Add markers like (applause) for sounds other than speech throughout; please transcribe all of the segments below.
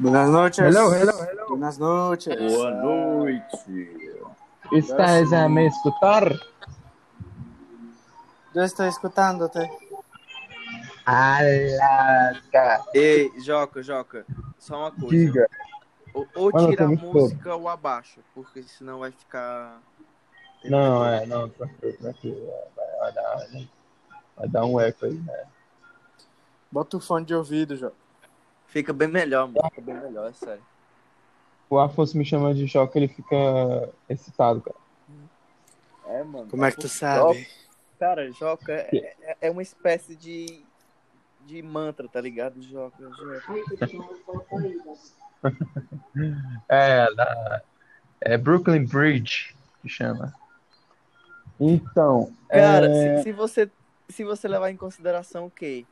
Buenas noches. Hello, hello, hello. Buenas noches. Boa noite. ¿Estás a me escutar? Yo estoy escuchándote. Alaca. Ei, Joca, Joca, só uma coisa. Diga. Ou, ou Mano, tira a eu música ou abaixa, porque senão vai ficar. Não, é, não, tranquilo, tranquilo. Vai, vai dar, vai dar um eco aí, né? Bota o fone de ouvido, Jó. Fica bem melhor, mano. Fica bem melhor, é sério. O Afonso me chama de choque, ele fica excitado, cara. É, mano. Como é que tu sabe? Cara, Joca é, é- é uma espécie de. de mantra, tá ligado? Joca, Joca. (laughs) É, da, é Brooklyn Bridge que chama. Então, Cara, é, se, se você se você levar em consideração que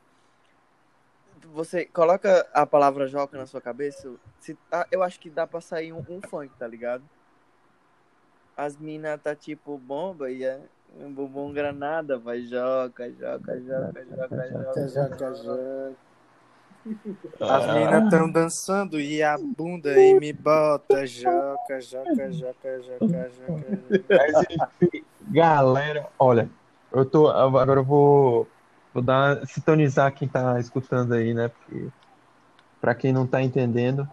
você coloca a palavra Joca na sua cabeça, se- ah, eu acho que dá pra sair um, um funk, tá ligado? As minas tá tipo bomba e é um bumbum granada, vai Joca, Joca, Joca, Joca, Joca. Joca, joca. As meninas estão dançando e a bunda aí me bota. Joca, joca, joca, joca, joca. Mas, enfim, galera, olha, eu tô. Agora eu vou, vou dar, sintonizar quem tá escutando aí, né? Porque, pra quem não tá entendendo,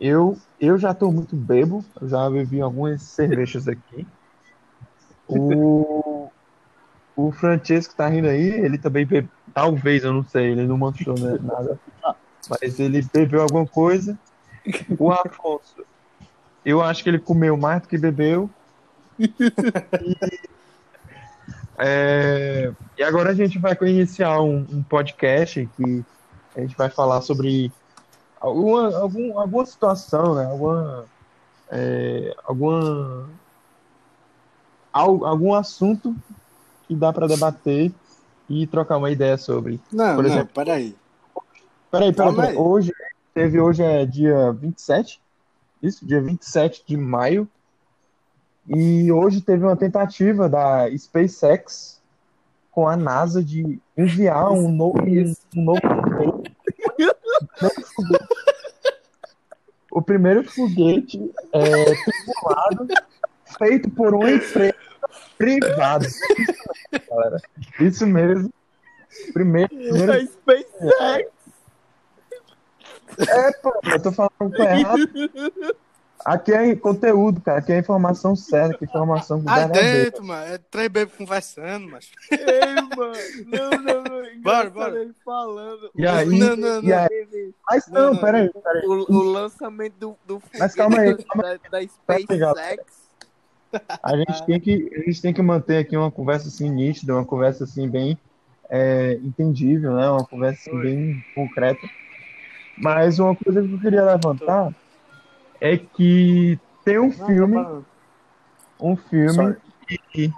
eu, eu já tô muito bebo, eu já bebi algumas cervejas aqui. O, o Francesco tá rindo aí, ele também bebe, talvez, eu não sei, ele não mostrou né, nada, mas ele bebeu alguma coisa. O Afonso, eu acho que ele comeu mais do que bebeu. (laughs) É, e agora a gente vai iniciar um, um podcast que a gente vai falar sobre alguma, algum, alguma situação, né? Alguma, é, alguma, al- algum assunto que dá para debater e trocar uma ideia sobre. Não, Por não, exemplo, peraí. Peraí, peraí, peraí. aí. Hoje, teve hoje é dia 27, isso, dia 27 de maio. E hoje teve uma tentativa da SpaceX com a NASA de enviar um novo, um, novo. O primeiro foguete é, tripulado feito por uma empresa privada. Isso mesmo, galera. Isso mesmo. Primeiro, primeiro SpaceX! É, pô, eu tô falando com errado. Aqui é conteúdo, cara. Aqui é informação séria, que é informação Aí verdadeira. dentro, mano. É três bebês conversando, mas. Ei, mano! Não, não, não. (laughs) Bora, bora. falando. E aí, Não, não, e não. aí, mas Não, não, não. peraí, peraí. O, o lançamento do, do Mas calma aí, calma da, da aí, galera. SpaceX. A gente tem que, a gente tem que manter aqui uma conversa assim nítida, uma conversa assim bem é, entendível, né? Uma conversa assim, bem concreta. Mas uma coisa que eu queria levantar é que tem um filme, um filme Sorry. que,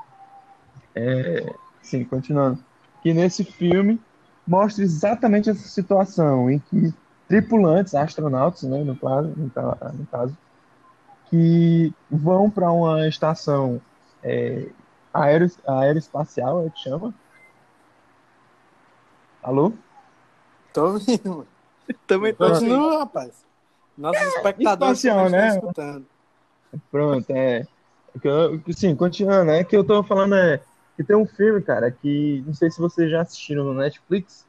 é, sim, continuando, que nesse filme mostra exatamente essa situação em que tripulantes, astronautas, né, no caso, no, ca- no caso que vão para uma estação é, aero, aeroespacial, é que chama? Alô? Tô ouvindo, mano. Também tô. Continua, rapaz. Nossos espectadores espacial, também né? estão escutando. Pronto, é. Que, Sim, continuando, é que eu tô falando é que tem um filme, cara, que não sei se vocês já assistiram no Netflix,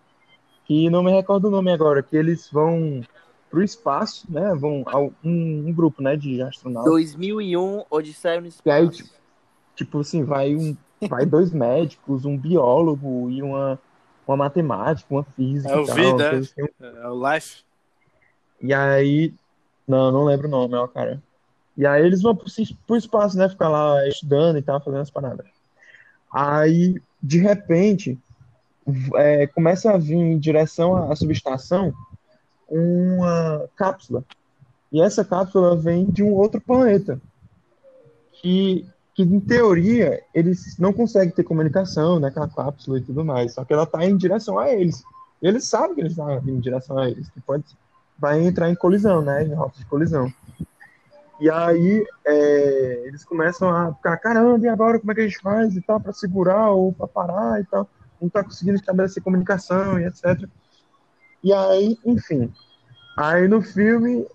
que não me recordo o nome agora, que eles vão pro espaço, né? Vão ao, um, um grupo, né, de astronautas. 2001, Odisseia no E aí, Espaço. tipo, tipo assim, vai um, vai dois (laughs) médicos, um biólogo e uma, uma matemática, uma física É o tal, Vida, é? assim. É o Life. E aí, não, não lembro o nome, ó, cara. E aí eles vão pro, espaço, né? Ficar lá estudando e tal, fazendo as paradas. Aí, de repente, é, começa a vir em direção à subestação uma cápsula. E essa cápsula vem de um outro planeta. Que, que em teoria, eles não conseguem ter comunicação naquela cápsula e tudo mais. Só que ela tá em direção a eles. Eles sabem que eles estão indo em direção a eles. Que pode, vai entrar em colisão, né? Em rota de colisão. E aí é, eles começam a ficar, caramba, e agora como é que a gente faz e tal, para segurar ou para parar e tal. Não tá conseguindo estabelecer comunicação e etc. E aí, enfim, Aí no filme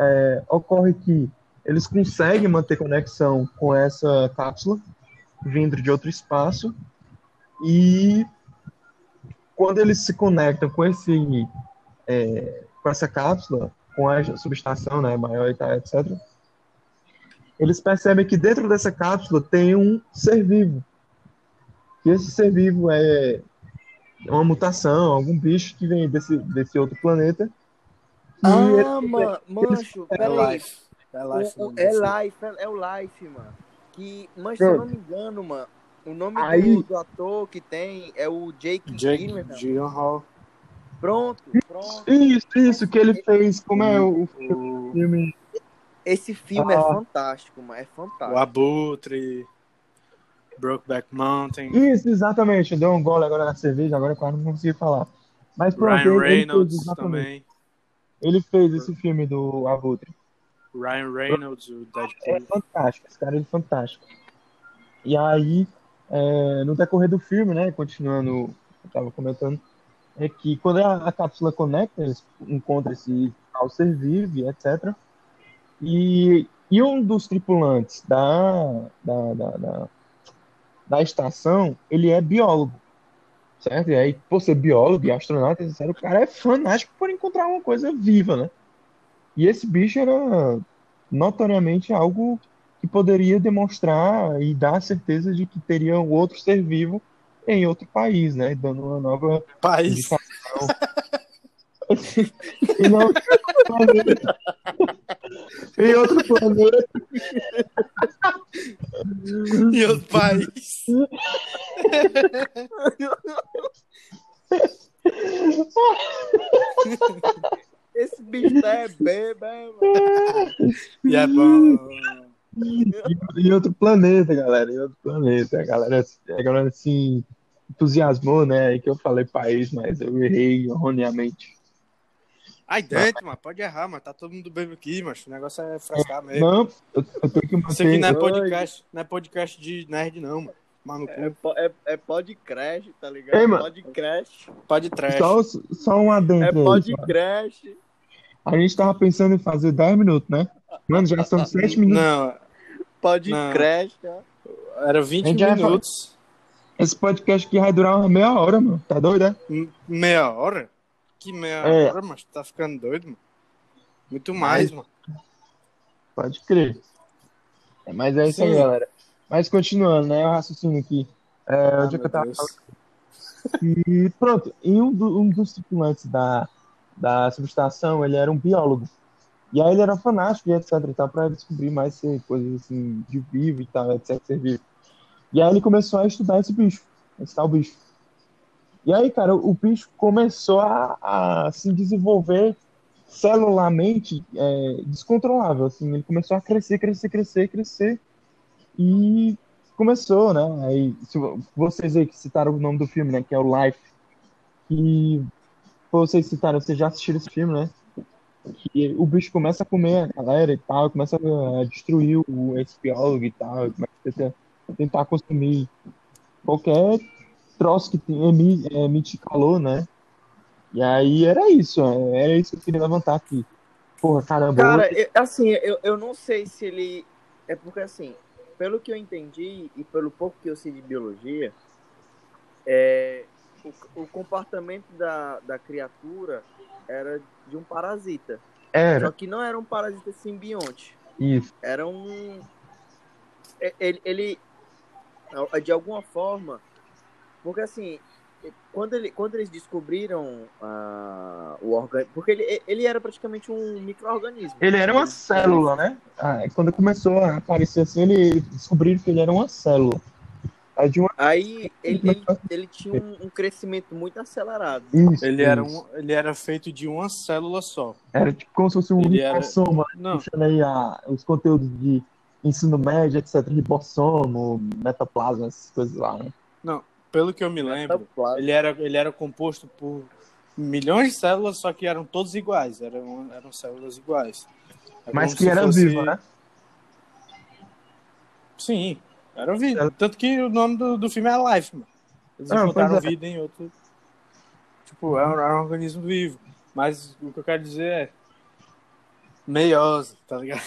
é, ocorre que eles conseguem manter conexão com essa cápsula vindo de outro espaço e quando eles se conectam com esse é, com essa cápsula, com a subestação né, maior e tal, etc., eles percebem que dentro dessa cápsula tem um ser vivo. E esse ser vivo é uma mutação, algum bicho que vem desse, desse outro planeta. Ah, ele- ma, mancho, É peraí. life. É life. O- é. Life, é, é o Life, mano. Que, mas se eu não me engano, mano, o nome Aí- do, do ator que tem é o Jake, Jake Gyllenhaal. Pronto, pronto. Isso, isso que ele fez, como é o, O, filme. Esse filme Ah. é fantástico, mano. É o fantástico. Abutre. Brokeback Mountain. Isso, exatamente. Deu um gole agora na cerveja, agora eu quase não consegui falar. Mas pronto, Ryan ele, ele fez Reynolds também. Ele fez esse filme do Abutre. Ryan Reynolds, o É Deadpool. fantástico, esse cara é fantástico. E aí, é, no decorrer do filme, né, continuando, eu tava comentando, é que quando a, a cápsula conecta, eles encontram esse ser vivo, etc. E, e um dos tripulantes da, da, da, da, da estação, ele é biólogo, certo? E aí, por ser biólogo e astronauta, etc., o cara é fanático por encontrar uma coisa viva, né? E esse bicho era notoriamente algo que poderia demonstrar e dar certeza de que teria outro ser vivo em outro país, né? Dando uma nova País. (laughs) em outro planeta. em outro planeta. Em outro país. Esse bicho tá é beba, mano. E é bom. (laughs) Em outro planeta, galera. Em outro planeta. A galera, a galera assim entusiasmou, né? Aí que eu falei país, mas eu errei erroneamente. Aí dentro, mano. Pode errar, mano. Tá todo mundo bem aqui, mas o negócio é frescar mesmo. Não, eu, eu tenho que Isso aqui não é manter. podcast, não é podcast de nerd, não, mano. Mano, É, po- é, é podcast, tá ligado? Ei, mano. Podcast. pode trash. Só, só um adentro É podcast. A gente tava pensando em fazer 10 minutos, né? Mano, já são 7 minutos. Não, Podcast. era 20 A gente já minutos. Esse podcast aqui vai durar uma meia hora, mano. Tá doido, é? M- Meia hora? Que meia É. hora, mas tá ficando doido, mano. Muito mais, mano. Pode crer. É, mas é isso aí, Sim. galera. Mas continuando, né? O raciocínio aqui. É, Ah, onde é que eu tava. (laughs) E pronto, e um, do- um dos tripulantes da, da subestação, ele era um biólogo. E aí ele era fanático e etc e tal, pra descobrir mais coisas assim, de vivo e tal, etc, ser vivo. E aí ele começou a estudar esse bicho, esse tal bicho. E aí, cara, o bicho começou a, a se desenvolver celularmente é, descontrolável, assim, ele começou a crescer, crescer, crescer, crescer, e começou, né, aí, se vo- vocês aí que citaram o nome do filme, né, que é o Life, que vocês citaram, vocês já assistiram esse filme, né, que o bicho começa a comer a galera e tal, começa a destruir o esse biólogo e tal, começa a tentar, consumir qualquer troço que tem, emi- emite calor, né, e aí era isso, é, era isso que eu queria levantar aqui. Porra, caramba, Cara, eu- assim, eu, eu não sei se ele. É porque, assim, pelo que eu entendi e pelo pouco que eu sei de biologia, é, o, o comportamento da, da criatura era de um parasita. Só era que não era um parasita simbionte. isso. Era um. e- Ele, ele de alguma forma. Porque assim, quando, ele, quando eles descobriram ah, o organismo. Porque ele, ele era praticamente um micro-organismo. Ele era uma célula, né? Ah, quando começou a aparecer assim, ele descobriram que ele era uma célula. Aí de uma Aí ele, ele, ele tinha um, um crescimento muito acelerado. isso, Ele era, isso. um, ele era feito de uma célula só. Era tipo como se fosse um Ele era- lipossomo, Não, puxando aí a, os conteúdos de ensino médio, etc. Ribossomo, metaplasma, essas coisas lá, né? pelo que eu me lembro, ele era, ele era composto por milhões de células, só que eram todos iguais. Eram, eram células iguais. É Mas que se era fosse- vivo, né? Sim, era vivo. Tanto que o nome do, do filme é Life, mano. Eles encontraram pois é. vida em outro. Tipo, é um, é um organismo vivo. Mas o que eu quero dizer é. Meiose, tá ligado?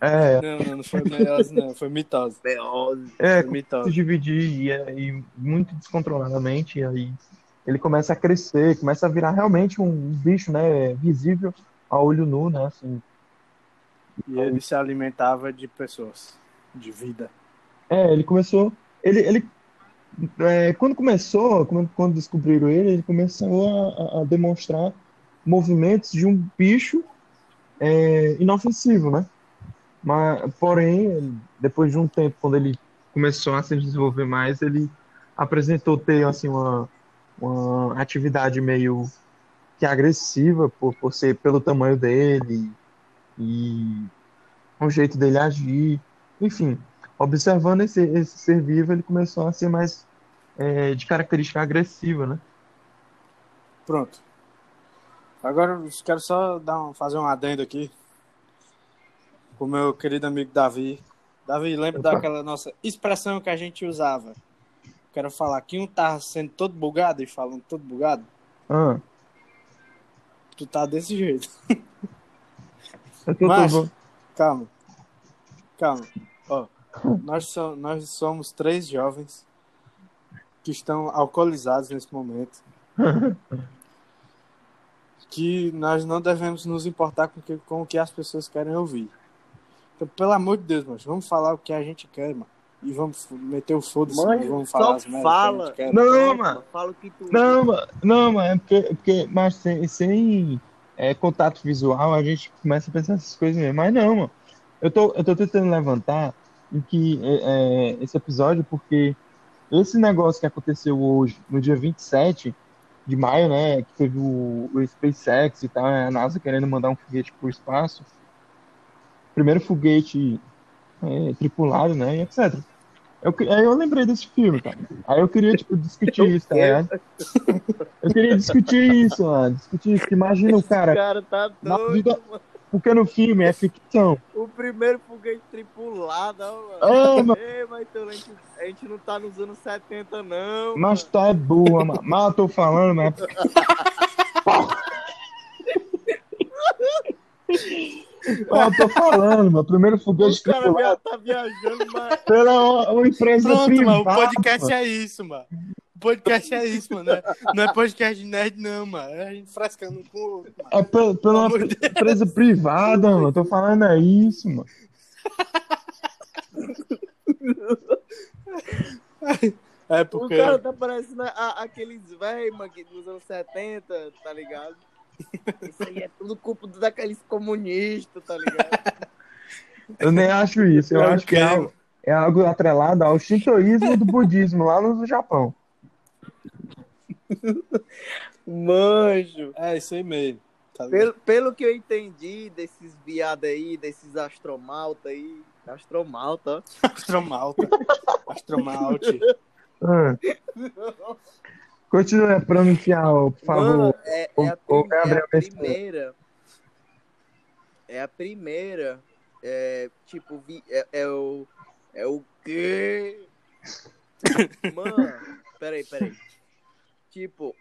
É, (laughs) Não, não, não foi meiose, não. Foi mitose. Beose. é, Foi se mitose. dividir e, e muito descontroladamente, e aí ele começa a crescer, começa a virar realmente um bicho, né, visível a olho nu, né, assim. E ele se alimentava de pessoas, de vida. É, ele começou, ele, ele é, quando começou, quando, descobriram ele, ele começou a, a demonstrar movimentos de um bicho é, inofensivo, né? Mas, porém, depois de um tempo, quando ele começou a se desenvolver mais, ele apresentou ter assim uma, uma atividade meio que agressiva por, por ser pelo tamanho dele e o jeito dele agir, enfim, observando esse, esse ser vivo, ele começou a ser mais é, de característica agressiva, né? Pronto. Agora eu quero só dar um, fazer um adendo aqui. Com o meu querido amigo Davi. Davi, lembra Opa. daquela nossa expressão que a gente usava? Quero falar que um tá sendo todo bugado e falando todo bugado. Ah, Tu tá desse jeito. eu tô, Mas- Calma. Calma. Ó, nós, so- nós somos três jovens que estão alcoolizados nesse momento. (laughs) que nós não devemos nos importar com, que, com o que as pessoas querem ouvir. Então, pelo amor de Deus, mano, vamos falar o que a gente quer, mano. E vamos meter o foda-se, vamos falar só as merdas fala. que a gente quer. Não, mano. Fala o que tu. Não, mano, não, mano, é porque, porque mas sem, sem é, contato visual a gente começa a pensar essas coisas mesmo. Mas não, mano. Eu tô, eu tô tentando levantar em que é, é, esse episódio porque esse negócio que aconteceu hoje, no dia 27 de maio, né, que teve o, o SpaceX e tal, a NASA querendo mandar um foguete pro espaço. Primeiro foguete é, tripulado, né, e etc. Eu, aí eu lembrei desse filme, cara. Aí eu queria, tipo, discutir isso, tá ligado? Eu queria discutir isso, mano. Discutir isso. Imagina o O cara. cara tá na doido, vida- mano. Porque no filme é ficção. O primeiro foguete tripulado, ó, mano. É, mano. Ei, mas então, a, gente, a gente não tá nos anos 70, não. Mas tu é burra, mano. Mas eu tô falando, mas. (laughs) Mas eu tô falando, mano. Primeiro foguete O cara tripulado tá viajando, mas. pela uma empresa Pronto, privada. mano, o podcast mano. é isso, mano. O podcast é isso, mano. Não é, não é podcast de nerd, não, mano. É a gente frescando um com o outro, mano. É pela, pela Deus. empresa privada, mano. Tô falando é isso, mano. (laughs) É O porque. cara tá parecendo a- aqueles velhos, mano, que dos anos 70, tá ligado? Isso aí é tudo culpa daqueles comunistas, tá ligado? Eu nem acho isso. Eu o acho que é algo, é algo atrelado ao shintoísmo do budismo lá no Japão. Manjo. É isso aí mesmo. Tá? Pelo, pelo que eu entendi desses viados aí, desses astromalta aí. Astromalta. (laughs) Astromalta. Astromalte. Ah. Continue a pronunciar, por favor. Mano, é, é, a, prim- é a Pessoa. primeira. É a primeira. É, tipo, vi, é, é o. É o quê? (laughs) Mano, peraí, peraí. Tipo,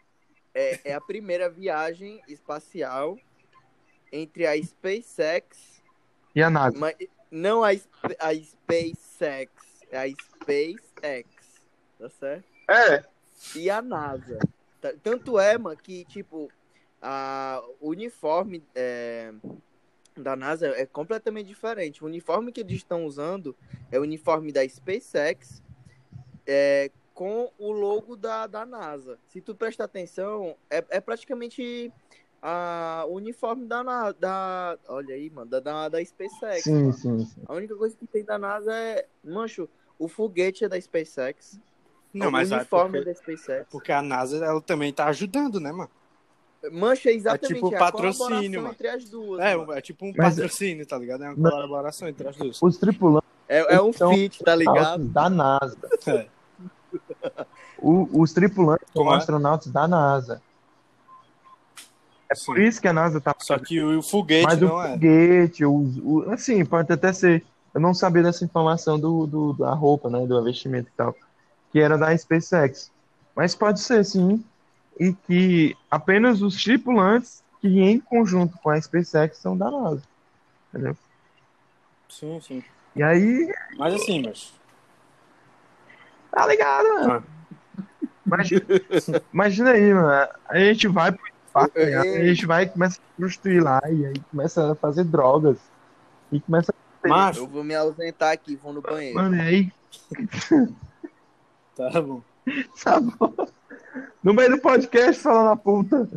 é, é a primeira viagem espacial entre a SpaceX. E a NASA? Mas, não a, a SpaceX, é a SpaceX. Tá certo? É. e a NASA. Tanto é, mano, que, tipo, a, o uniforme é, da NASA é completamente diferente. O uniforme que eles estão usando é o uniforme da SpaceX é, com o logo da, da NASA. Se tu prestar atenção, é, é praticamente a, o uniforme da, da. Olha aí, mano, da, da, da SpaceX. Sim, mano. sim, sim. A única coisa que tem da NASA é. Mancho, o foguete é da SpaceX. Não, o mas é uniforme porque, da SpaceX. porque a NASA ela também tá ajudando, né, mano? Mancha exatamente tipo a patrocínio, colaboração mano. entre as duas. É, mano. é tipo um Mas- patrocínio, tá ligado? É uma Mas- colaboração entre as duas. Os tripulantes É, é um Então, fit, tá ligado? da NASA. (laughs) É. O- os tripulantes são Como é? astronautas da NASA. É Sim. por isso que a NASA tá Só que o, o foguete Mas o não é. foguete, os- o, assim, pode até ser. Eu não sabia dessa informação do, do- da roupa, né? Do investimento e tal. Que era da SpaceX. Mas pode ser, sim. E que apenas os tripulantes que em conjunto com a SpaceX são da NASA. Entendeu? Sim, sim. E aí, Mas assim, mas. Tá ligado, mano? Ah. Imagina, (laughs) imagina aí, mano. A gente vai pro espaço, Ei. ligado? a gente vai e começa a prostituir lá, e aí começa a fazer drogas. E começa Macho, Eu vou me ausentar aqui, vou no banheiro. Mano, e aí, tá bom. tá bom. No meio do podcast, falando a puta.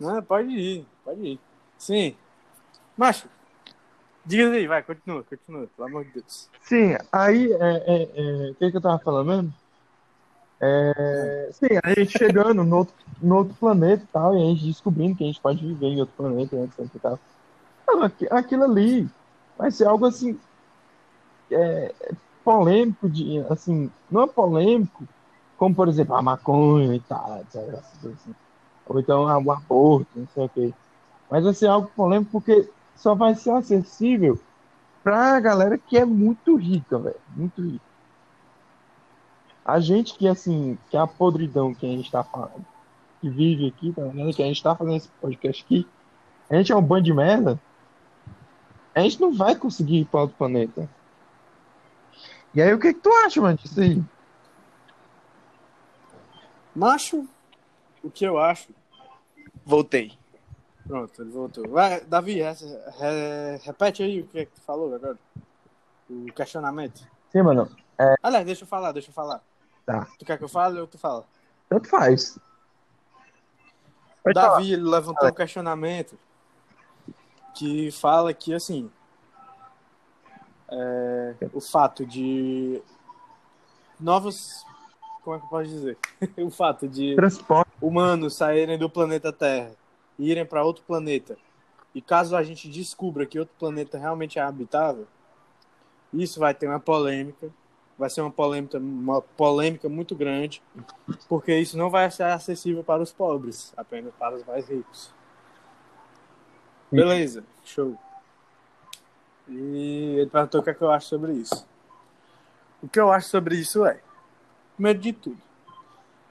Não, pode ir, pode ir. Sim. Macho, diga aí, vai, continua, continua, pelo amor de Deus. Sim, aí, é, é, é, o que, que eu tava falando? É, sim, a gente chegando no outro, no outro planeta e tal, e a gente descobrindo que a gente pode viver em outro planeta, né, e tal. Aquilo ali vai ser algo assim, é, polêmico, de, assim, não é polêmico, como por exemplo a maconha e tal, assim. ou então o aborto, não sei o quê. Mas vai ser algo polêmico porque só vai ser acessível pra galera que é muito rica, velho. Muito rica. A gente que, assim, que é a podridão que a gente tá falando, que vive aqui, tá ligado? Que a gente tá fazendo esse podcast aqui, a gente é um bando de merda, a gente não vai conseguir ir para outro planeta. E aí, o que que tu acha, mano, disso aí? Macho, o que eu acho. Voltei. Pronto, ele voltou. Vai, Davi, re- re- repete aí o que, é que tu falou agora. O questionamento. Sim, mano, Aliás, deixa eu falar, deixa eu falar. Tá. Tu quer que eu fale ou tu fala? tanto faz. Pode falar. Davi ele levantou um questionamento que fala que, assim, é, o fato de novos. Como é que eu posso dizer? (laughs) o fato de Transporte. humanos saírem do planeta Terra irem para outro planeta, e caso a gente descubra que outro planeta realmente é habitável, isso vai ter uma polêmica, vai ser uma polêmica, uma polêmica muito grande, porque isso não vai ser acessível para os pobres, apenas para os mais ricos. Beleza, show. E ele perguntou o que, é que eu acho sobre isso. O que eu acho sobre isso é, primeiro de tudo,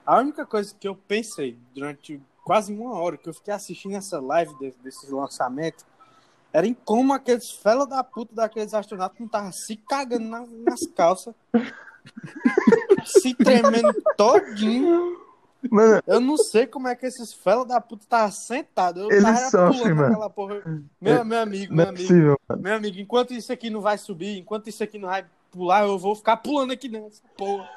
a única coisa que eu pensei durante quase uma hora que eu fiquei assistindo essa live desse, desse lançamento era em como aqueles fela da puta daqueles astronautas não estavam se cagando nas, nas calças, (laughs) se tremendo todinho. Mano, Eu não sei como é que esses fela da puta estavam sentados. Eu Eles tava sofrem, pulando mano. porra. Meu, meu amigo, não meu é amigo. possível. Meu amigo, enquanto isso aqui não vai subir, enquanto isso aqui não vai pular, eu vou ficar pulando aqui dentro, porra.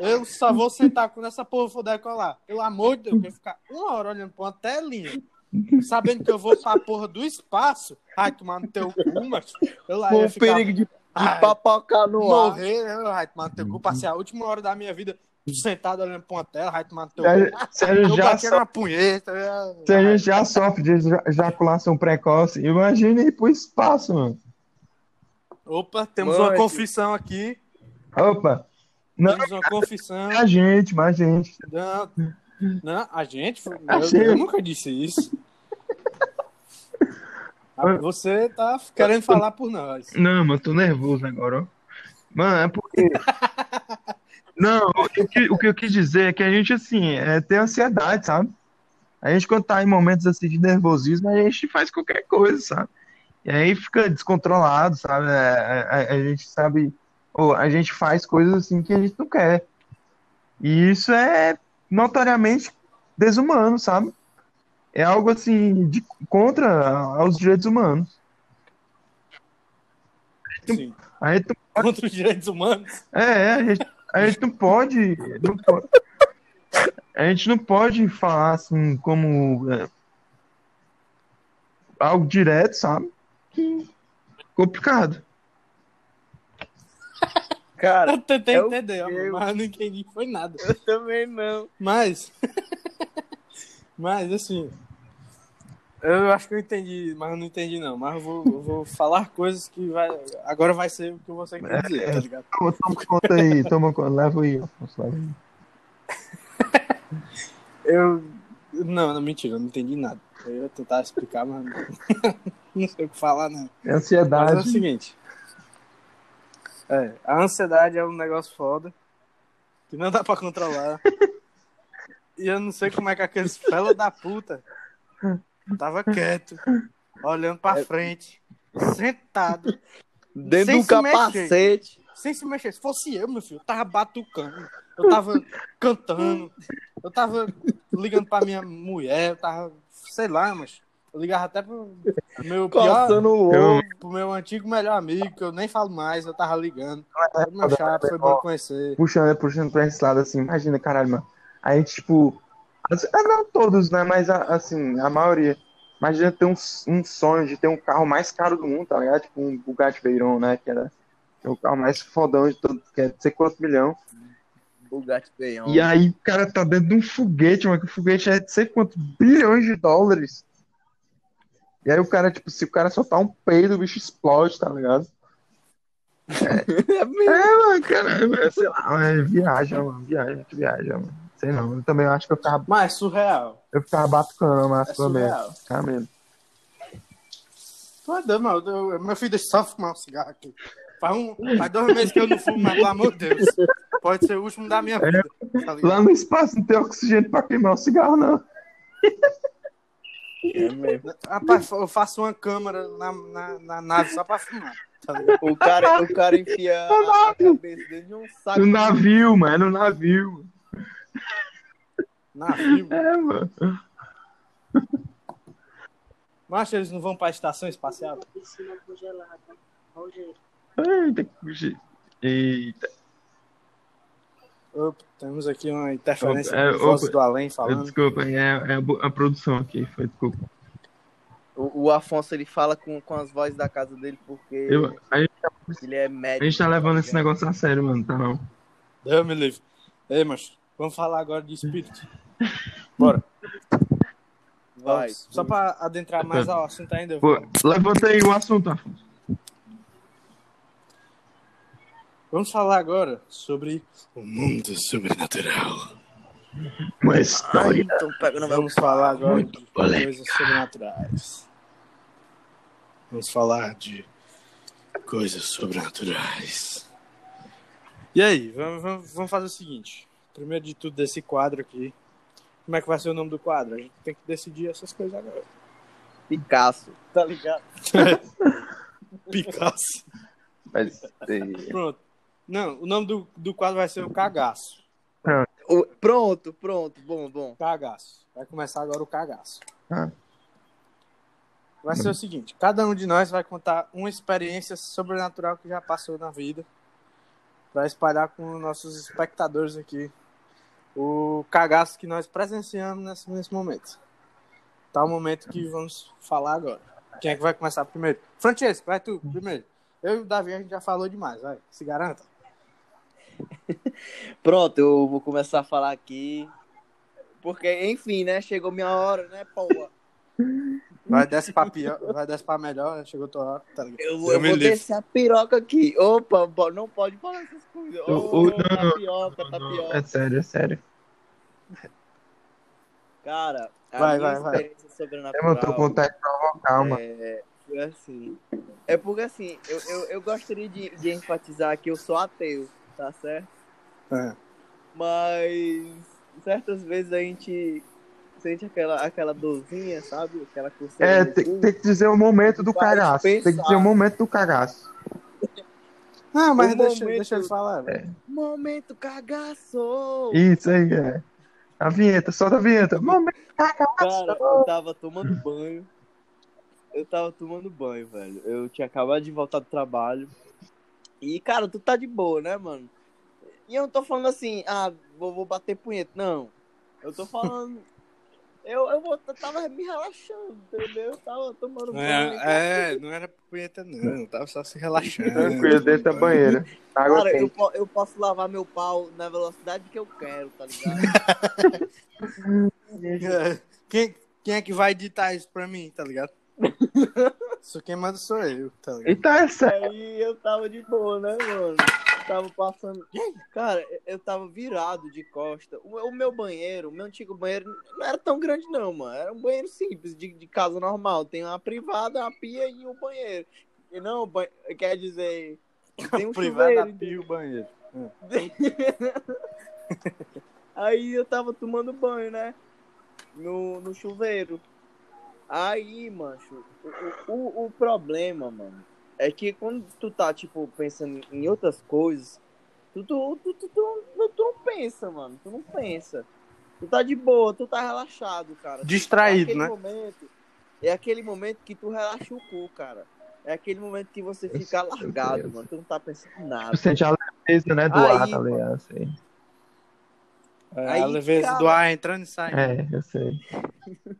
Eu só vou sentar quando essa porra for decolar. Pelo amor de Deus, eu vou ficar uma hora olhando pra uma telinha, sabendo que eu vou pra porra do espaço. Ai, tomar no teu cu, mas eu lá Com ia o ficar perigo de, de Ai, papocar no ar. morrer, né? Ai, tomar no teu cu. Passei a última hora da minha vida sentado olhando pra uma tela, ai, tomar no teu Se cu. a- se a Eu gente já bati na punheta. a gente já sofre de eja- ejaculação precoce, imagine ir pro espaço, mano. Opa, temos Mãe, uma confissão aqui. Opa, não Temos uma confissão. é a gente, mas a gente. Não, não, a gente, eu, A eu gente. nunca disse isso. Ah, Você tá querendo falar por nós. Não, mano, tô nervoso agora, ó. Mano, é porque. (laughs) Não, o que, o que eu quis dizer é que a gente, assim, é ter ansiedade, sabe? A gente, quando tá em momentos assim de nervosismo, a gente faz qualquer coisa, sabe? E aí fica descontrolado, sabe? É, é, a, a gente sabe. Ou a gente faz coisas assim que a gente não quer. E isso é notoriamente desumano, sabe? É algo assim de contra aos direitos humanos. Sim. A gente não Contra os direitos humanos. É, é, a gente, a gente não pode, não pode. A gente não pode falar assim como é, algo direto, sabe? Que complicado. Cara, (laughs) Eu tentei é entender, quê? mas não entendi, foi nada. eu também não. Mas, (laughs) mas assim, eu acho que eu entendi, mas eu não entendi não. Mas eu vou, eu vou falar coisas que vai, agora vai ser o que você quer dizer, tá ligado? Toma, toma conta aí, toma conta, leva aí, leva aí. (laughs) Eu, não, não, mentira, eu não entendi nada. Eu ia tentar explicar, mas não, não sei o que falar não. É Mas é o ansiedade. seguinte. É, a ansiedade é um negócio foda. Que não dá pra controlar. e eu não sei como é que aqueles fela da puta tava quieto. olhando pra frente, sentado, Dentro do capacete. sem se mexer. Se fosse eu, meu filho, eu tava batucando, eu tava cantando, eu tava ligando pra minha mulher, eu tava, sei lá, mas eu ligava até pro meu (laughs) pior, Coçando ovo. pro meu antigo melhor amigo, que eu nem falo mais, eu tava ligando. Todo meu chapa, foi bom conhecer. puxando, puxando pra esse lado, assim, imagina, caralho, mano. A gente, tipo, ah, não todos, né, mas assim, a maioria. Imagina ter um, um sonho de ter um carro mais caro do mundo, tá ligado? Tipo um Bugatti Veyron, né, que era o carro mais fodão de todo, que é de sei quanto milhão. Gato feião. E aí o cara tá dentro de um foguete, mano, que o foguete é de sei quantos bilhões de dólares. E aí o cara, tipo, se o cara soltar um peido, o bicho explode, tá ligado? É. (laughs) É, mano, cara, sei lá, é viagem, mano, viagem, que viagem, mano. Sei não, eu também acho que eu ficava, Mas surreal. eu ficava batucando, mas É também. surreal. Tá mesmo. Tu é doido, mano. Eu- eu- meu filho deixa só fumar um cigarro aqui. Faz, um, faz dois meses que eu não fumo, mas pelo amor de Deus. Pode ser o último da minha vida. tá? Lá no espaço não tem oxigênio pra queimar o cigarro, não. É (laughs) mesmo. Rapaz, eu faço uma câmera na, na, na nave só pra fumar. Tá? O cara, o cara enfia a, a cabeça dentro de um saco. No navio, mano, é no navio. Navio. É, mano. Mas eles não vão pra estação espacial? Piscina congelada. Rogério. Eita. Eita. Opa, temos aqui uma interferência Opa, é, opa. do além falando. Desculpa, é, é a, a produção aqui, foi desculpa. O, o Afonso ele fala com, com as vozes da casa dele porque Eu, a, gente, ele é a médico. gente tá levando esse negócio a sério, mano, tá não. Deus me livre. Ei, mas vamos falar agora de espírito. Bora. Vai. Só pra adentrar mais ao assunto ainda. vou- levanta aí o assunto, Afonso. Vamos falar agora sobre o mundo sobrenatural. Uma Ai, história. então pega no meu Vamos falar agora Muito de polêmica. coisas sobrenaturais. Vamos falar de coisas sobrenaturais. E aí, vamos, vamos, vamos fazer o seguinte. Primeiro de tudo, desse quadro aqui. Como é que vai ser o nome do quadro? A gente tem que decidir essas coisas agora. Picasso, tá ligado? (laughs) (laughs) Picasso. Mas, Pronto. Não, o nome do, do quadro vai ser o cagaço. O- pronto, pronto, bom, bom. Cagaço. Vai começar agora o cagaço. Ah. Vai ser o seguinte: cada um de nós vai contar uma experiência sobrenatural que já passou na vida para espalhar com os nossos espectadores aqui o cagaço que nós presenciamos nesse, nesse momento. Tá o momento que vamos falar agora. Quem é que vai começar primeiro? Francesco, vai tu primeiro. Eu e o Davi a gente já falou demais, vai. Se garanta. (laughs) Pronto, eu vou começar a falar aqui. Porque, enfim, né? Chegou minha hora, né, porra? Vai desce pra pior, vai desce pra melhor, chegou tua hora, tá ligado? Eu, vou- Eu eu vou livre. descer a piroca aqui. Opa, não pode falar essas coisas. O- Ô, o- não, não, tapioca, Não, tapioca. é sério, é sério. Cara, a Vai, minha vai, vai. experiência É, sobrenatural mano, tô com vontade de provocar, mano. é, foi assim. É porque assim, eu, eu, eu gostaria de, de enfatizar que eu sou ateu, tá certo? É. Mas certas vezes a gente sente aquela, aquela dorzinha, sabe? Aquela É, tem, tem que dizer o momento do cagaço. Tem que dizer o momento do cagaço. Não, (laughs) mas O deixa, momento- deixa ele falar. velho. Momento cagaço! Isso aí, é. A vinheta, solta a vinheta. Momento cagaço. Cara, eu tava tomando banho. Eu tava tomando banho, velho. Eu tinha acabado de voltar do trabalho. E, cara, tu tá de boa, né, mano? E eu não tô falando assim, ah, vou, vou bater punheta. Não. Eu tô falando. (laughs) Eu, eu, vou, eu tava me relaxando, entendeu? Eu tava tomando banho. É, é, não era punheta, não. Tava só se relaxando. Tranquilo, dentro da banheira. Água Cara, eu, eu posso lavar meu pau na velocidade que eu quero, tá ligado? (laughs) É, Quem, quem é que vai editar isso pra mim, tá ligado? (laughs) Isso quem manda sou eu, tá ligado? Então é sério. Aí eu tava de boa, né, mano? Tava passando. Cara, eu tava virado de costa. O, meu banheiro, o meu antigo banheiro, não era tão grande, não, mano. Era um banheiro simples, de, de casa normal. Tem uma privada, uma pia e um banheiro. E não, ba- quer dizer. (laughs) Tem um Privada chuveiro. pia e o banheiro. (laughs) Aí eu tava tomando banho, né? No, no chuveiro. Aí, mancho, o, o, o problema, mano, é que quando tu tá, tipo, pensando em outras coisas, tu, tu, tu, tu, tu, tu, tu não pensa, mano. Tu não pensa. Tu tá de boa, tu tá relaxado, cara. Distraído, é aquele né? Momento, é aquele momento que tu relaxa o cu, cara. É aquele momento que você fica sei, eu largado, mano. Tu não tá pensando em nada. Tu sente a leveza, né, do Aí, ar, tá ligado? Sei. É, Aí, a leveza cara- do ar entrando e saindo. É, eu sei. (laughs)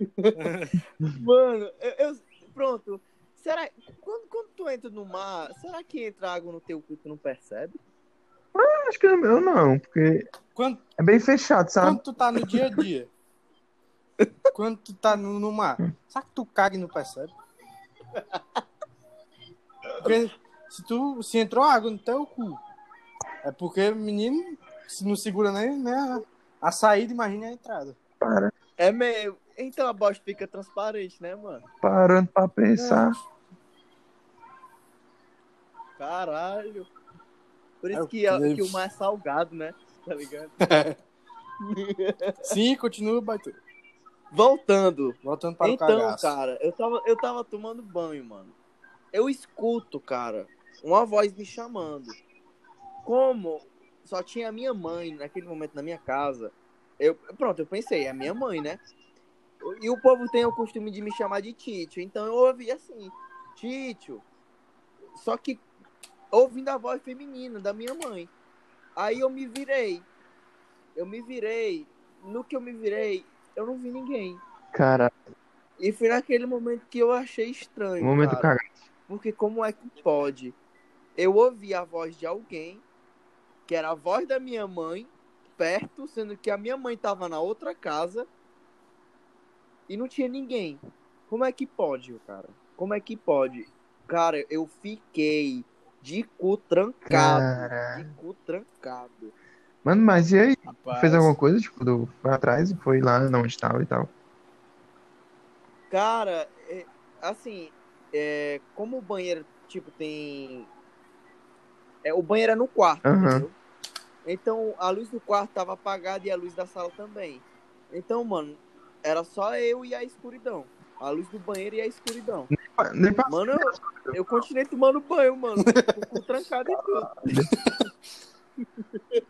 (laughs) Mano, eu, eu- Pronto. Será. Quando, quando tu entra no mar, será que entra água no teu cu e tu não percebe? Acho que eu não, porque Quando, é bem fechado, sabe? quando tu tá no dia a dia, quando tu tá no, no mar, será que tu caga e não percebe? Porque se tu se entrou água no teu cu, é porque o menino se não segura nem, nem a, a saída, imagina a entrada. Para, É meio. Então a bosta fica transparente, né, mano? parando pra pensar. Caralho. Por isso É, que, eu- que o mar é salgado, né? Tá ligado? (laughs) Sim, continua, Baitu. Voltando. Voltando para o então, cagaço. cara, eu tava, eu tava tomando banho, mano. Eu escuto, cara, uma voz me chamando. Como só tinha a minha mãe naquele momento na minha casa, eu, pronto, eu pensei, é a minha mãe, né? E o povo tem o costume de me chamar de Títio, então eu ouvi assim, Títio. Só que ouvindo a voz feminina da minha mãe. Aí eu me virei. Eu me virei. No que eu me virei, eu não vi ninguém. Cara, E foi naquele momento que eu achei estranho. momento cara. cagado. Porque como é que pode? Eu ouvi a voz de alguém, que era a voz da minha mãe, perto, sendo que a minha mãe tava na outra casa e não tinha ninguém. Como é que pode, cara? Como é que pode? Cara, eu fiquei de cu trancado. Cara. De cu trancado. Mano, mas e aí? Rapaz, Fez alguma coisa? Tipo, do... foi atrás e foi lá onde tava e tal. Cara, é, assim, é, como o banheiro, tipo, tem. É, o banheiro é no quarto, entendeu? Então a luz do quarto tava apagada e a luz da sala também. Então, mano, era só eu e a escuridão. A luz do banheiro e a escuridão. Nem pra... Mano, eu, eu continuei tomando banho, mano. Com, com trancado e tudo. (laughs)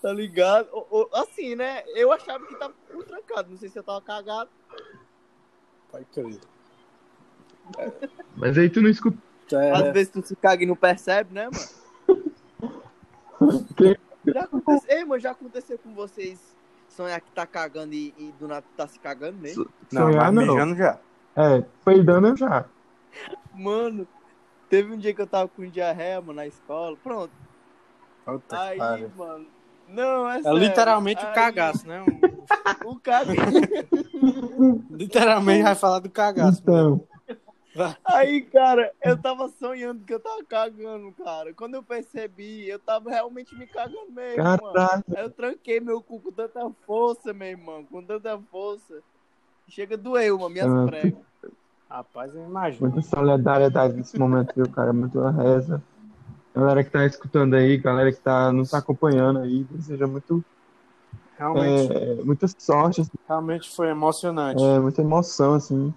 tá ligado? O- o- Assim, né? Eu achava que tava com trancado. Não sei se eu tava cagado. Pode crer. Mas aí tu não escutou. Às É, vezes tu se caga e não percebe, né, mano? (laughs) Já aconteceu, Ei, mano, já aconteceu com vocês sonhar que tá cagando e, e do nada tá se cagando mesmo? não, Sonhar mas não. já. É, peidando eu já. Mano, teve um dia que eu tava com diarreia, mano, na escola. Pronto. Puta Aí, pariu. mano. Não, é É literalmente o Aí, cagaço, né? (laughs) O caga... Literalmente vai falar do cagaço. Então, Aí, cara, eu tava sonhando que eu tava cagando, cara. Quando eu percebi, eu tava realmente me cagando mesmo, mano. caralho. Aí eu tranquei meu cu com tanta força, meu irmão. Com tanta força. Chega doeu, mano, minhas Ah, pregas. Rapaz, eu imagino. Muita solidariedade nesse momento, viu, cara? Muita reza. Galera que tá escutando aí, galera que tá, nos acompanhando aí, deseja muito, Realmente, é, muita sorte, assim, realmente foi emocionante. é, muita emoção, assim.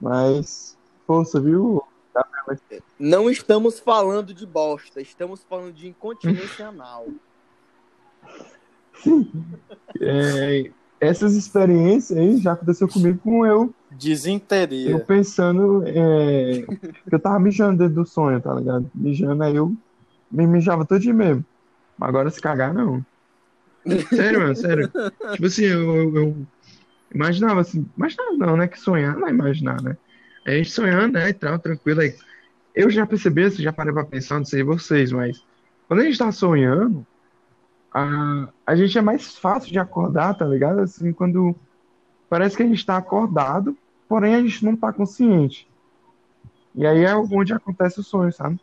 Mas, força, viu? Não estamos falando de bosta, estamos falando de incontinência anal. É, essas experiências aí já aconteceu comigo com eu, eu Desinteria. pensando é, que eu tava mijando dentro do sonho, tá ligado? Mijando, aí eu me mijava todo dia mesmo. Mas agora se cagar, não. Sério, mano, sério. Tipo assim, eu, eu- eu imaginava assim, imaginava não, né? Que sonhar não é imaginar, né? A gente sonhando, né, e tal, tranquilo. Aí, eu já percebi, já parei pra pensar, não sei vocês, mas quando a gente tá sonhando, a, a gente é mais fácil de acordar, tá ligado? Assim, quando parece que a gente tá acordado, porém a gente não tá consciente. E aí é onde acontece o sonho, sabe?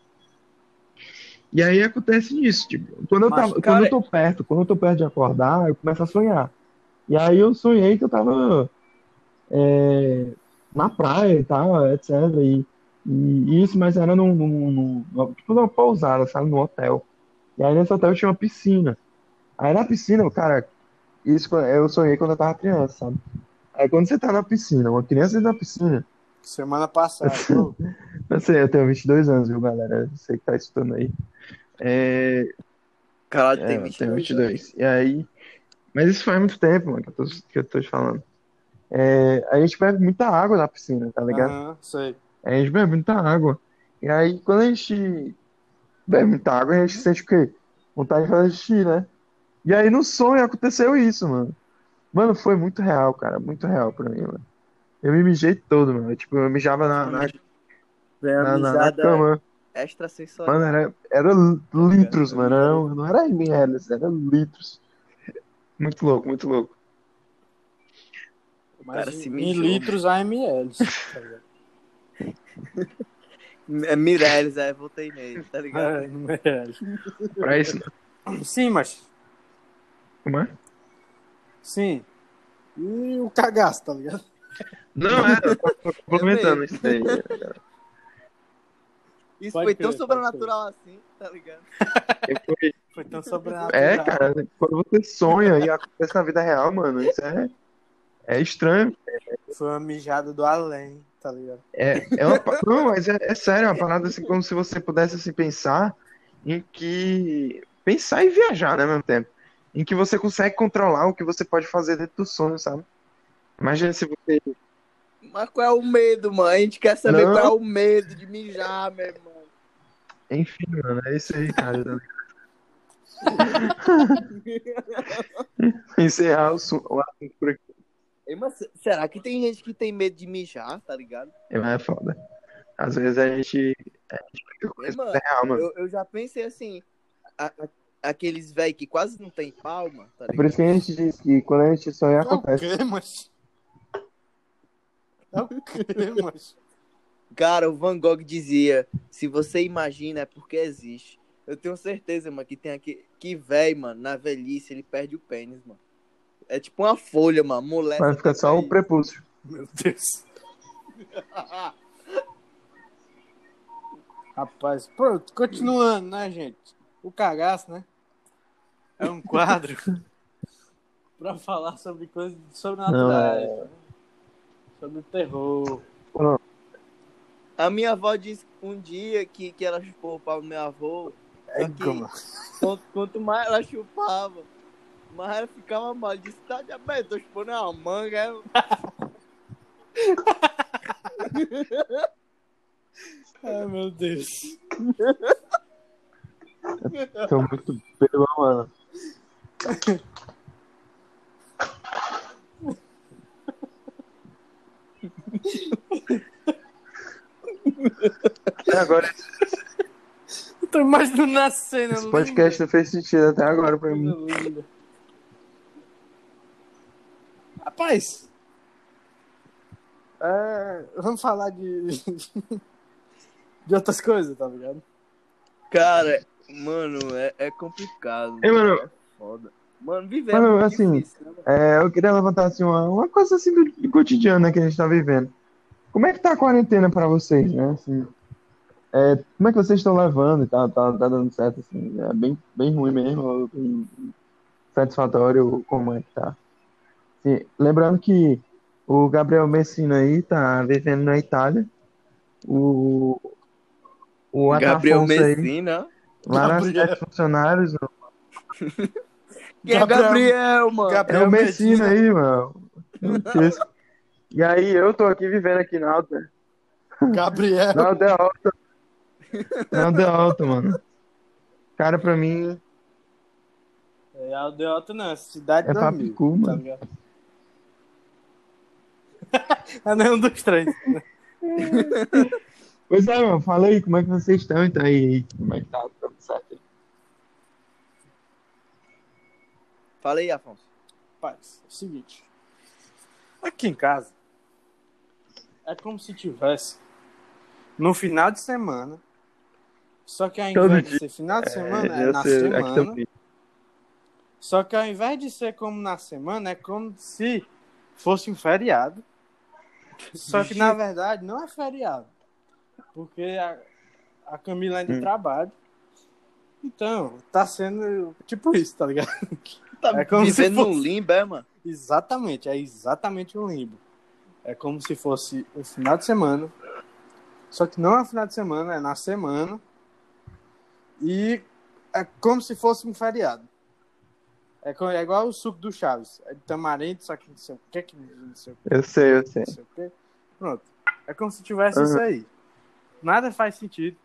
E aí acontece isso, tipo, quando eu, Mas, tava, quando cara- eu tô perto, quando eu tô perto de acordar, eu começo a sonhar. E aí eu sonhei que eu tava é, na praia e tal, etc. E, e isso, mas era num, num, num- num- tipo numa pousada, sabe? No hotel. E aí nesse hotel tinha uma piscina. Aí na piscina, cara, isso eu sonhei quando eu tava criança, sabe? Aí quando você tá na piscina, uma criança na piscina, Semana passada. (laughs) eu sei, eu tenho 22 anos, viu, galera? Você que tá escutando aí. É, Caralho, é, tem eu 22. tenho 22. E aí, mas isso faz muito tempo, mano, que eu tô, que eu tô te falando. É, a gente bebe muita água na piscina, tá ligado? Aham, sei. A gente bebe muita água. E aí, quando a gente bebe muita água, a gente sente o quê? Vontade de fazer xixi, né? E aí, no sonho, aconteceu isso, mano. Mano, foi muito real, cara. Muito real pra mim, mano. Eu me mijei todo, mano. Tipo, eu mijava na, na, na, na- na cama. extrasensorial. Mano, era, era litros, mano. Não, não era ml, era litros. Muito louco, muito louco. Mas cara se mijou. litros a ml. tá ligado? (laughs) É Mireles, é, voltei nele, tá ligado? É, é. Pra isso, Sim, mas. como é? Sim. E o cagaço, tá ligado? Não, é, eu tô (laughs) complementando isso daí. Isso Pode foi tão crer, sobrenatural assim, tá ligado? (laughs) Foi- Foi tão sobrenatural. É, cara, quando você sonha e acontece na vida real, mano, isso é, é estranho. Foi uma mijada do além, tá ligado? É, é uma, não, mas é, é sério, é uma parada assim, como se você pudesse assim, pensar em que. Pensar e viajar, né, ao mesmo tempo. Em que você consegue controlar o que você pode fazer dentro do sonho, sabe? Imagina se você. Mas qual é o medo, mano? A gente quer saber Não. qual é o medo de mijar, meu irmão. Enfim, mano, é isso aí, cara. (laughs) Encerrar o assunto por aqui. Ei, mas será que tem gente que tem medo de mijar, tá ligado? É foda. Às vezes a gente. A gente Ei, mano, é real, mano. Eu, eu já pensei assim, a- a- aqueles velho que quase não tem palma, tá É por ligado? isso que a gente diz que quando a gente sonha, É o acontece. quê, mas? É o quê, mas? Cara, o Van Gogh dizia, se você imagina é porque existe. Eu tenho certeza, mano, que tem aqui, que velho, mano, na velhice ele perde o pênis, mano. É tipo uma folha, mano, molesta Vai ficar até só o cair. prepúcio. Meu Deus. (laughs) Rapaz, pô, continuando, né, gente? O cagaço, né? É um quadro (laughs) pra falar sobre coisas sobrenaturais, né? sobre terror. A minha avó disse um dia que, que ela chupou o pau do meu avô. É que quanto, quanto mais ela chupava, mais ela ficava mal. Disse, tá diabetes, tô chupando uma manga. é?" (laughs) Ai, meu Deus. Tô muito pelo, mano. Até agora, Eu tô imaginando a cena. esse podcast não fez sentido até agora pra mim. Rapaz, é, vamos falar de (laughs) de outras coisas, tá ligado? Cara, mano, é, é complicado. Ei, mano. É foda. Mano, viver Mano, é assim, difícil, né, mano? É, eu queria levantar assim, uma, uma coisa assim do, do cotidiano né, que a gente tá vivendo. Como é que tá a quarentena pra vocês, né? Assim, é, como é que vocês estão levando e tal? Tá, tá dando certo, assim? É bem, bem ruim mesmo, bem satisfatório como é que tá? Assim, lembrando que o Gabriel Messina aí tá vivendo na Itália. O, o Gabriel Atafonso aí, Messina. lá nas Gabriel. sete funcionários, (laughs) Quem é Gabriel- Gabriel, mano? É Gabriel o Messina Medina. aí, mano. Isso. E aí, eu tô aqui vivendo aqui na Alta. Gabriel. Na Alta Alta. Na Alta Alta, mano. Cara, pra mim, É Aldeota não, é cidade É do amigo, Papicu, tá mano. É nenhum dos três. (laughs) Pois é, mano, fala aí, como é que vocês estão então aí? Como é que tá? Tudo certo? aí? Fala aí, Afonso. Rapaz, é o seguinte. Aqui em casa, é como se tivesse no final de semana. Só que ao Todo invés de dia. ser final de semana, é, eu na sei, semana. Só que ao invés de ser como na semana, é como se fosse um feriado. Só que na verdade não é feriado. Porque a, a Camila ainda Hum. trabalha. Então, tá sendo tipo isso, tá ligado? (laughs) Tá É como se vivendo fosse- num limbo, é, mano? Exatamente, é exatamente um limbo. É como se fosse um final de semana. Só que não é um final de semana, é na semana. E é como se fosse um feriado. É, é igual o suco do Chaves. É de tamarindo, só que não sei o que, que não sei o que, Eu sei, eu sei. não sei o que. Pronto. É como se tivesse isso aí. Nada faz sentido.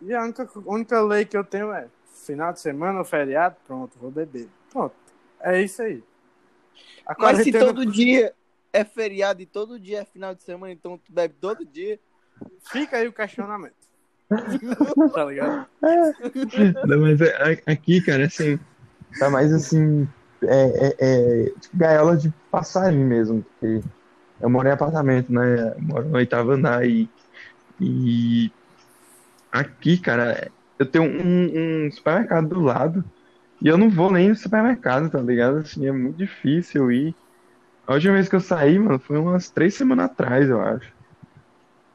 E a única, única lei que eu tenho é final de semana ou feriado, pronto, vou beber. Pronto. É isso aí. A Mas se todo dia é feriado e todo dia é final de semana, então tu bebe todo dia. Fica aí o questionamento. (laughs) tá ligado? Não, mas é- aqui, cara, assim, tá mais assim, é, é- é tipo gaiola de passarinho mesmo, porque eu moro em apartamento, né? Eu moro no oitavo andar e, e aqui, cara, eu tenho um, um supermercado do lado e eu não vou nem no supermercado, tá ligado? Assim, é muito difícil ir. A última vez que eu saí, mano, foi umas três semanas atrás, eu acho.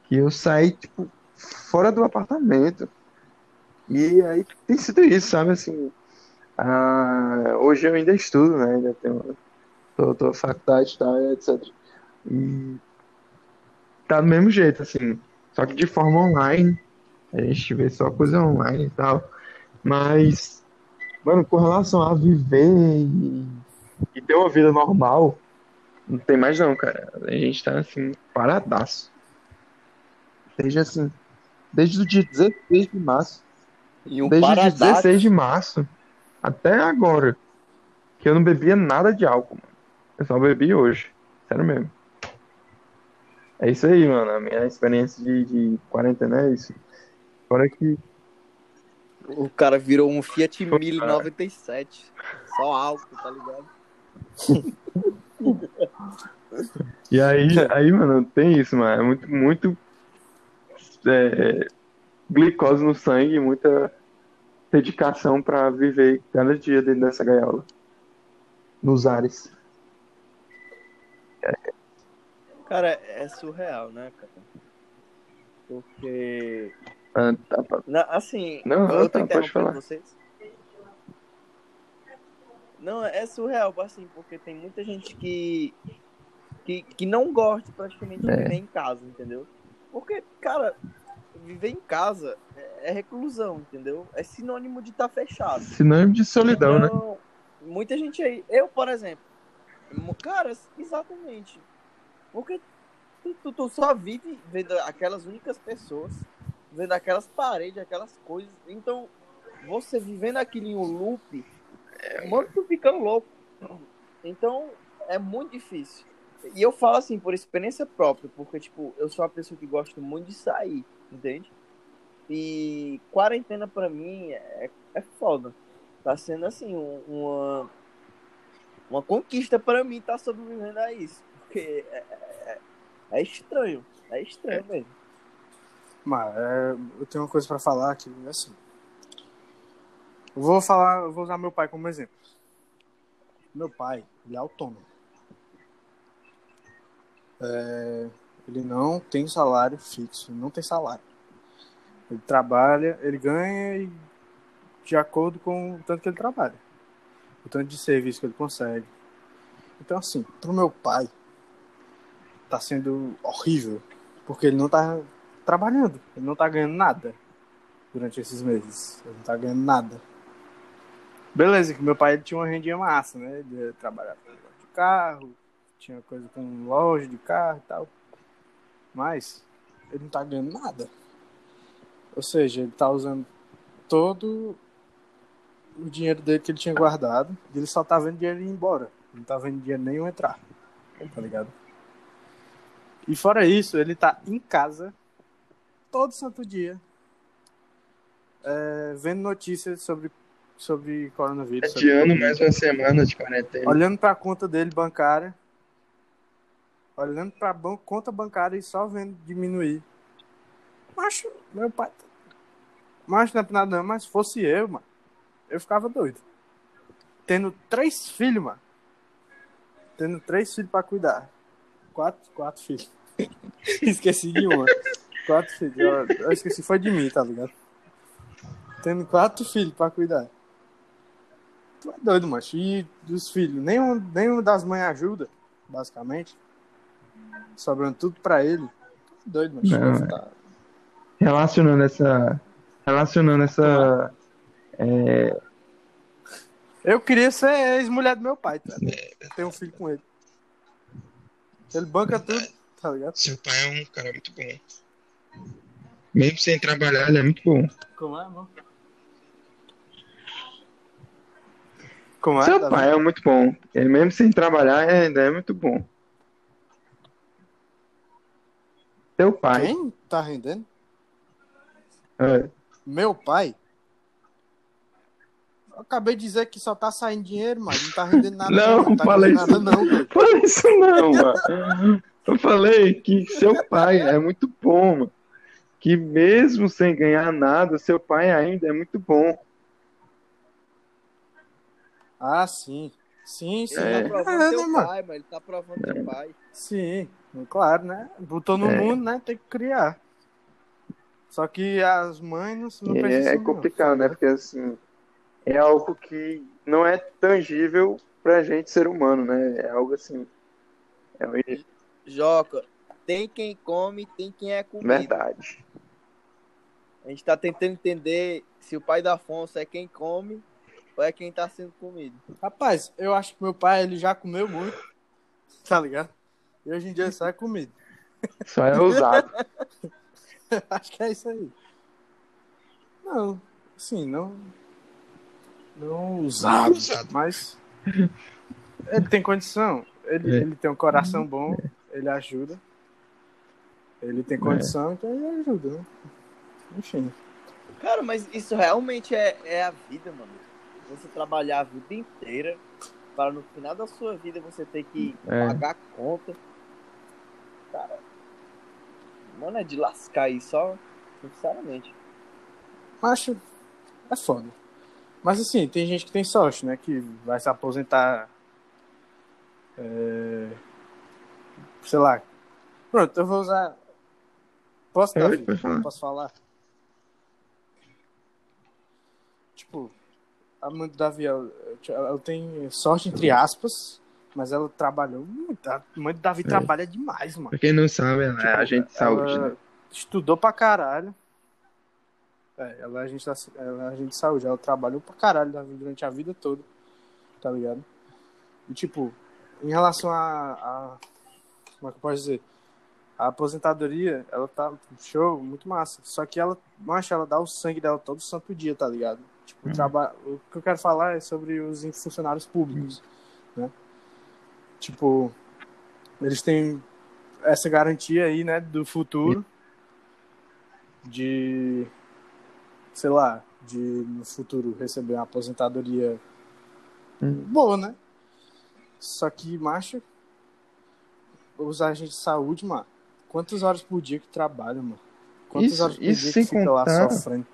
Que eu saí, tipo, fora do apartamento. E aí tem sido isso, sabe? Assim, ah, hoje eu ainda estudo, né? Ainda tenho, tô, tô faculdade e tal, e etc. E tá do mesmo jeito, assim. Só que de forma online. A gente vê só coisa online e tal. Mas, mano, com relação a viver e, e ter uma vida normal, não tem mais não, cara. A gente tá assim, paradaço. Desde assim, desde o dia 16 de março. E um Desde o dia paradaço. 16 de março até agora. Que eu não bebia nada de álcool, mano. Eu só bebi hoje. Sério mesmo. É isso aí, mano. A minha experiência de, de quarentena é isso. Fora que. O cara virou um Fiat 1097. Só álcool, tá ligado? E aí, aí, mano, tem isso, mano. É muito, muito. é, glicose no sangue, muita dedicação pra viver cada dia dentro dessa gaiola. Nos ares. Cara, é surreal, né, cara? Porque. Ah, tá, tá. Na- assim, Não, eu tá, pode falar. vocês. Não, é surreal, assim, porque tem muita gente que. que, que não gosta praticamente de É. viver em casa, entendeu? Porque, cara, viver em casa é, reclusão, entendeu? É sinônimo de estar fechado. Sinônimo de solidão, né? Então, Muita gente aí. Eu, por exemplo. Cara, exatamente. Porque tu, tu, tu só vive vendo aquelas únicas pessoas, vendo aquelas paredes, aquelas coisas. Então, você vivendo aquilo em um loop, mano, tu fica louco. Então, é muito difícil. E eu falo assim, por experiência própria, porque, tipo, eu sou uma pessoa que gosta muito de sair, entende? E quarentena pra mim é, é foda. Tá sendo assim, um- uma, uma conquista pra mim tá sobrevivendo a isso. Porque é, é- é estranho. É estranho mesmo. Mas é, eu tenho uma coisa pra falar que assim. Eu vou falar, eu vou usar meu pai como exemplo. Meu pai, ele é autônomo. É, ele não tem salário fixo, não tem salário. Ele trabalha, ele ganha e de acordo com o tanto que ele trabalha. O tanto de serviço que ele consegue. Então, assim, pro meu pai, tá sendo horrível. Porque ele não tá trabalhando. Ele não tá ganhando nada durante esses meses. Ele não tá ganhando nada. Beleza, que meu pai tinha uma rendinha massa, né? Ele trabalhava de carro, tinha coisa com loja de carro e tal. Mas ele não tá ganhando nada. Ou seja, ele tá usando todo o dinheiro dele que ele tinha guardado e ele só tá vendo dinheiro ir embora. Não tá vendo dinheiro nenhum entrar. Tá ligado? E fora isso, ele tá em casa todo santo dia é, vendo notícias sobre, sobre coronavírus. Adiando Covid, mais uma semana de quarentena. Olhando pra conta dele bancária. Olhando pra ban conta bancária e só vendo diminuir. Macho, meu pai. Macho não é nada não, mas se fosse eu, mano, eu ficava doido. Tendo três filhos, mano. Tendo três filhos pra cuidar. Quatro, quatro filhos. (laughs) esqueci de uma. Quatro filhos. Eu, eu esqueci, foi de mim, tá ligado? Tendo quatro filhos pra cuidar. Tu é doido, macho. E dos filhos, nenhum, nenhum das mães ajuda, basicamente. Sobrando tudo pra ele. Tu é doido, macho. Não, é. tá- Relacionando essa. Relacionando essa. É, Eu queria ser ex-mulher do meu pai, tá? Ter um filho com ele. Ele banca tudo, tá ligado? seu pai é um cara muito bom. Mesmo sem trabalhar, ele é muito bom. Como é, amor? Como é? Seu Tá pai é muito bom. Ele mesmo sem trabalhar é- ainda é muito bom. Seu pai. Quem tá rendendo? É. Meu pai? Eu acabei de dizer que só tá saindo dinheiro, mas não tá rendendo nada. Não, não tá falei rendendo nada, não, doido. Fala isso não, mano. Eu falei que seu pai é muito bom, mano. Que mesmo sem ganhar nada, seu pai ainda é muito bom. Ah, sim. Sim, sim. É. Ele tá provando É, teu né, mano? pai, mano. Ele tá provando teu pai. Sim, claro, né? Botou no É. mundo, né? Tem que criar. Só que as mães não, não E pensam é complicado, né? Porque assim, é algo que não é tangível pra gente ser humano, né? É algo assim. É uma Joca, tem quem come, tem quem é comido. verdade. A gente tá tentando entender se o pai da Afonso é quem come ou é quem tá sendo comido. não. Rapaz, eu acho que meu pai, ele já comeu muito, tá ligado? E hoje em dia só é comida. Só é usado. (laughs) (laughs) acho que é isso aí. Não, sim, não... Não usado, mas... Ele tem condição. Ele, É. ele tem um coração bom, ele ajuda. Ele tem condição, então ele ajuda, né? Enfim. Cara, mas isso realmente é, é a vida, mano. Você trabalhar a vida inteira para no final da sua vida você ter que É. pagar conta. Cara, mano, é de lascar aí só, sinceramente. Acho. É foda. Mas assim, tem gente que tem sorte, né? Que vai se aposentar. é, Sei lá. Pronto, eu vou usar. Posso, pode falar. Posso falar? Tipo, a mãe do Davi, ela, ela tem sorte entre aspas, mas ela trabalhou muito. A mãe do Davi trabalha demais, mano. Pra quem não sabe, ela é agente de saúde, Ela né? estudou pra caralho. É, ela é agente, da, ela é agente de saúde. Ela trabalhou pra caralho da- durante a vida toda. Tá ligado? E, tipo, em relação a, a- Como é que eu posso dizer? A aposentadoria, ela tá show, muito massa. Só que ela, macho, ela dá o sangue dela todo santo dia, tá ligado? Tipo, o, traba... o que eu quero falar é sobre os funcionários públicos, né? Tipo, eles têm essa garantia aí, né, do futuro de, sei lá, de no futuro receber uma aposentadoria Hum. boa, né? Só que, macho, os agentes de saúde, mano, quantas horas por dia que trabalham, mano? Quantas Isso- horas por isso dia que fica lá contar- sofrendo?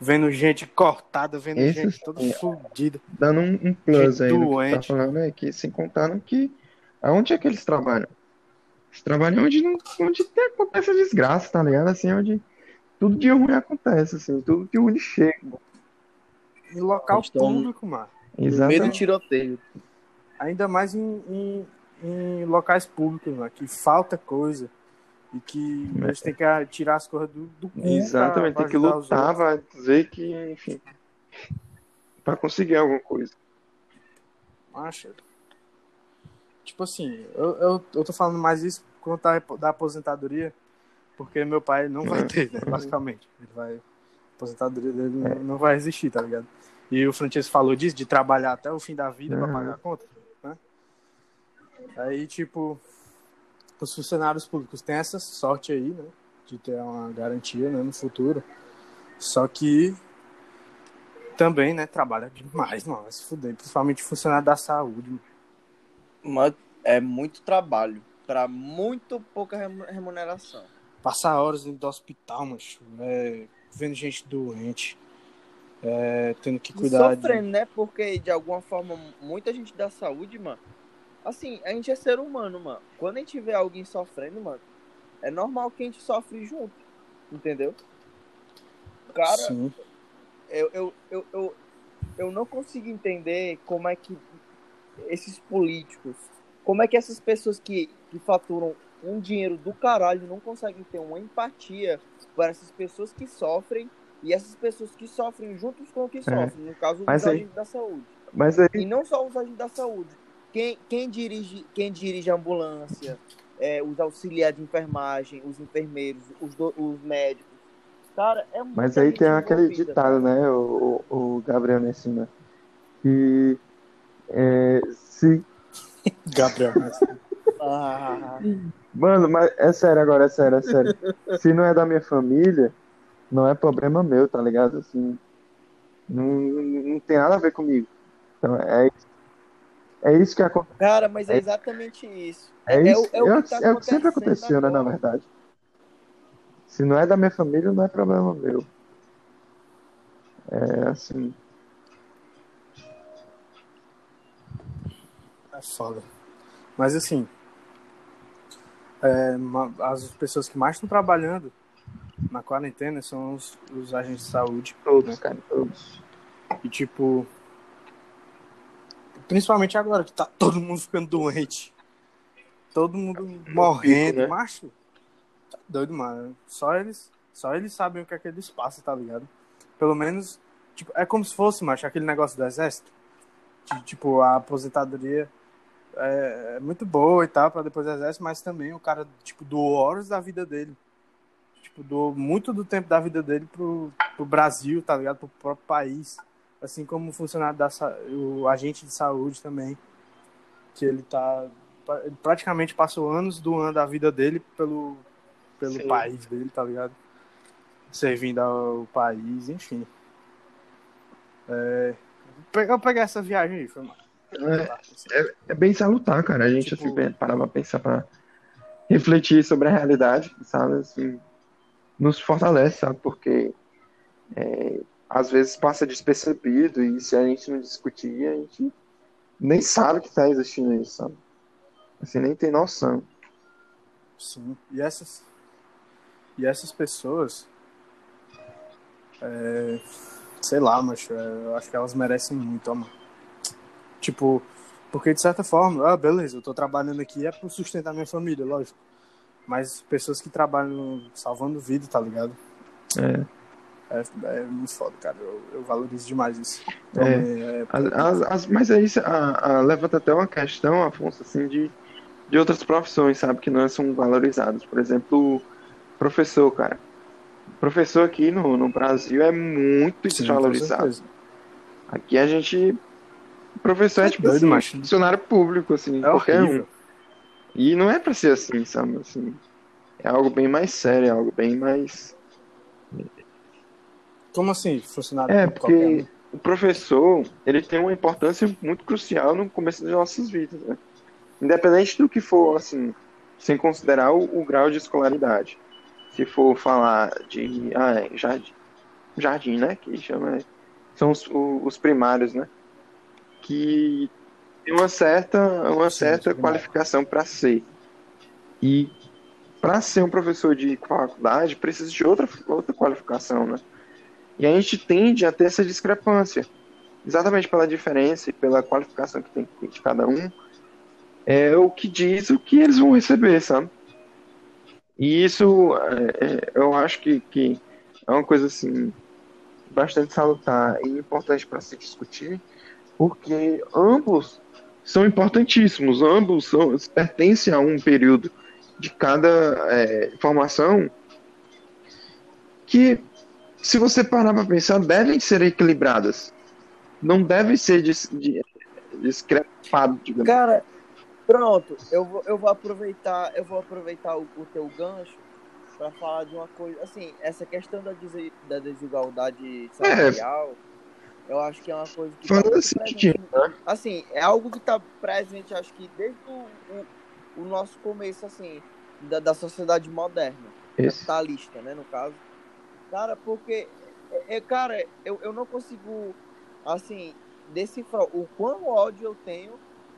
Vendo gente cortada, vendo Isso gente toda sim. fodida. Dando um, um plus aí no que tu tá doente. falando, é que sem contar no que. Aonde é que eles trabalham? Eles trabalham onde, não, onde tem, acontece a desgraça, tá ligado? Assim, onde tudo de ruim acontece, assim, tudo de ruim chega. Em local Eles tão- público, mano. Exatamente. tiroteio. Ainda mais em, em, em locais públicos, mano, que falta coisa. E que eles têm que ah, tirar as coisas do, do cu pra- Exatamente, pra tem que lutar, vai dizer que, enfim, pra conseguir alguma coisa. Acha? Tipo assim, eu, eu, eu tô falando mais isso conta da- da aposentadoria, porque meu pai não vai Uhum. ter, né? Basicamente. Ele vai. A aposentadoria dele não, não vai existir, tá ligado? E o Francesco falou disso, de trabalhar até o fim da vida pra Uhum. pagar a conta, né? Aí, tipo, os funcionários públicos têm essa sorte aí, né? De ter uma garantia né, no futuro. Só que também, né, trabalha demais, mano. Vai se fuder. Principalmente funcionário da saúde, mano. Mas é muito trabalho para muito pouca remu- remuneração. Passar horas dentro do hospital, macho. É, vendo gente doente. É, tendo que E cuidar de... sofrendo, né? Porque de alguma forma muita gente da saúde, mano. Assim, a gente é ser humano, mano. Quando a gente vê alguém sofrendo, mano, é normal que a gente sofre junto. Entendeu? Cara, Sim. eu, eu, eu, eu eu não consigo entender como é que esses políticos, como é que essas pessoas que, que faturam um dinheiro do caralho não conseguem ter uma empatia para essas pessoas que sofrem e essas pessoas que sofrem juntos com o que sofrem, no caso, os Mas aí- agentes da saúde. Mas aí, E não só os agentes da saúde. Quem, quem, dirige, quem dirige a ambulância, é, os auxiliares de enfermagem, os enfermeiros, os, do- os médicos. Cara, é mas aí tem aquele ditado, né, o, o, o Gabriel Messina, que é, se (laughs) Gabriel. mas- (laughs) Ah, Mano, mas é sério agora, é sério, é sério. Se não é da minha família, não é problema meu, tá ligado? Assim, não, não tem nada a ver comigo. Então é isso. É isso que acontece. cara, mas é É- exatamente isso. É, É isso, o- é o é, que tá é o que sempre aconteceu, né, na verdade. Se não é da minha família, não é problema meu. É assim. É foda. Mas assim, é, as pessoas que mais estão trabalhando na quarentena são os, os agentes de saúde. Todos, cara, todos. E tipo. Principalmente agora que tá todo mundo ficando doente. Todo mundo morrendo. né? Macho, tá doido, mano. Só eles, só eles sabem o que é que eles passam, tá ligado? Pelo menos, tipo, é como se fosse, macho, aquele negócio do exército. Que, tipo, a aposentadoria é, é muito boa e tal, pra depois do exército, mas também o cara, tipo, doou horas da vida dele. Tipo, doou muito do tempo da vida dele pro, pro Brasil, tá ligado? Pro próprio país. Assim como o funcionário da o agente de saúde também. Que ele tá. Ele praticamente passou anos doando a vida dele pelo, pelo Sim. país dele, tá ligado? Servindo ao país, enfim. É, eu peguei essa viagem aí, foi mal. É, é bem salutar, cara. A gente Tipo- assim, parar pra pensar pra refletir sobre a realidade, sabe? Assim, nos fortalece, sabe? Porque é, às vezes passa despercebido e se a gente não discutir, a gente nem sabe que tá existindo isso, sabe? Assim, nem tem noção. Sim. E essas, e essas pessoas, é, sei lá, mas eu acho que elas merecem muito, mano. Tipo, porque de certa forma, ah, beleza, eu tô trabalhando aqui é pro sustentar minha família, lógico. Mas pessoas que trabalham salvando vida, tá ligado? É. É, é muito foda, cara. Eu, eu valorizo demais isso. É. é, As- as- as- mas aí a, a- levanta até uma questão, Afonso, assim, de, de outras profissões, sabe, que não são valorizadas. Por exemplo, professor, cara. Professor aqui no, no Brasil é muito sim, desvalorizado. Aqui a gente. Professor é É tipo doido, assim, macho. funcionário público, assim, É qualquer um. horrível. E não é pra ser assim, sabe? Assim, é algo bem mais sério, é algo bem mais. Como assim, funcionário É, público qualquer porque o professor, ele tem uma importância muito crucial no começo das nossas vidas, né? Independente do que for, assim, sem considerar o, o grau de escolaridade. Se for falar de ah, é, jardim, jardim, né? Que chama. São os, o- os primários, né? Que tem uma certa, uma certa qualificação para ser. E para ser um professor de faculdade, precisa de outra, outra qualificação, né? E a gente tende a ter essa discrepância, exatamente pela diferença e pela qualificação que tem de cada um, é o que diz o que eles vão receber, sabe? E isso, é, é, eu acho que, que é uma coisa assim bastante salutar e importante para se discutir, porque ambos são importantíssimos, ambos são, pertencem a um período de cada é, formação que se você parar para pensar, devem ser equilibradas. Não devem ser dis, de, discrepadas. Cara, pronto, eu vou, eu vou aproveitar, eu vou aproveitar o, o teu gancho para falar de uma coisa, assim, essa questão da, dese- da desigualdade salarial, eu acho que é uma coisa que tá Falando muito assim, né? assim, é algo que tá presente, acho que desde o, o, o nosso começo, assim, da, da sociedade moderna, Isso. capitalista, né, no caso. Cara, porque, é, é, cara, eu, eu não consigo, assim, decifrar o quão ódio eu tenho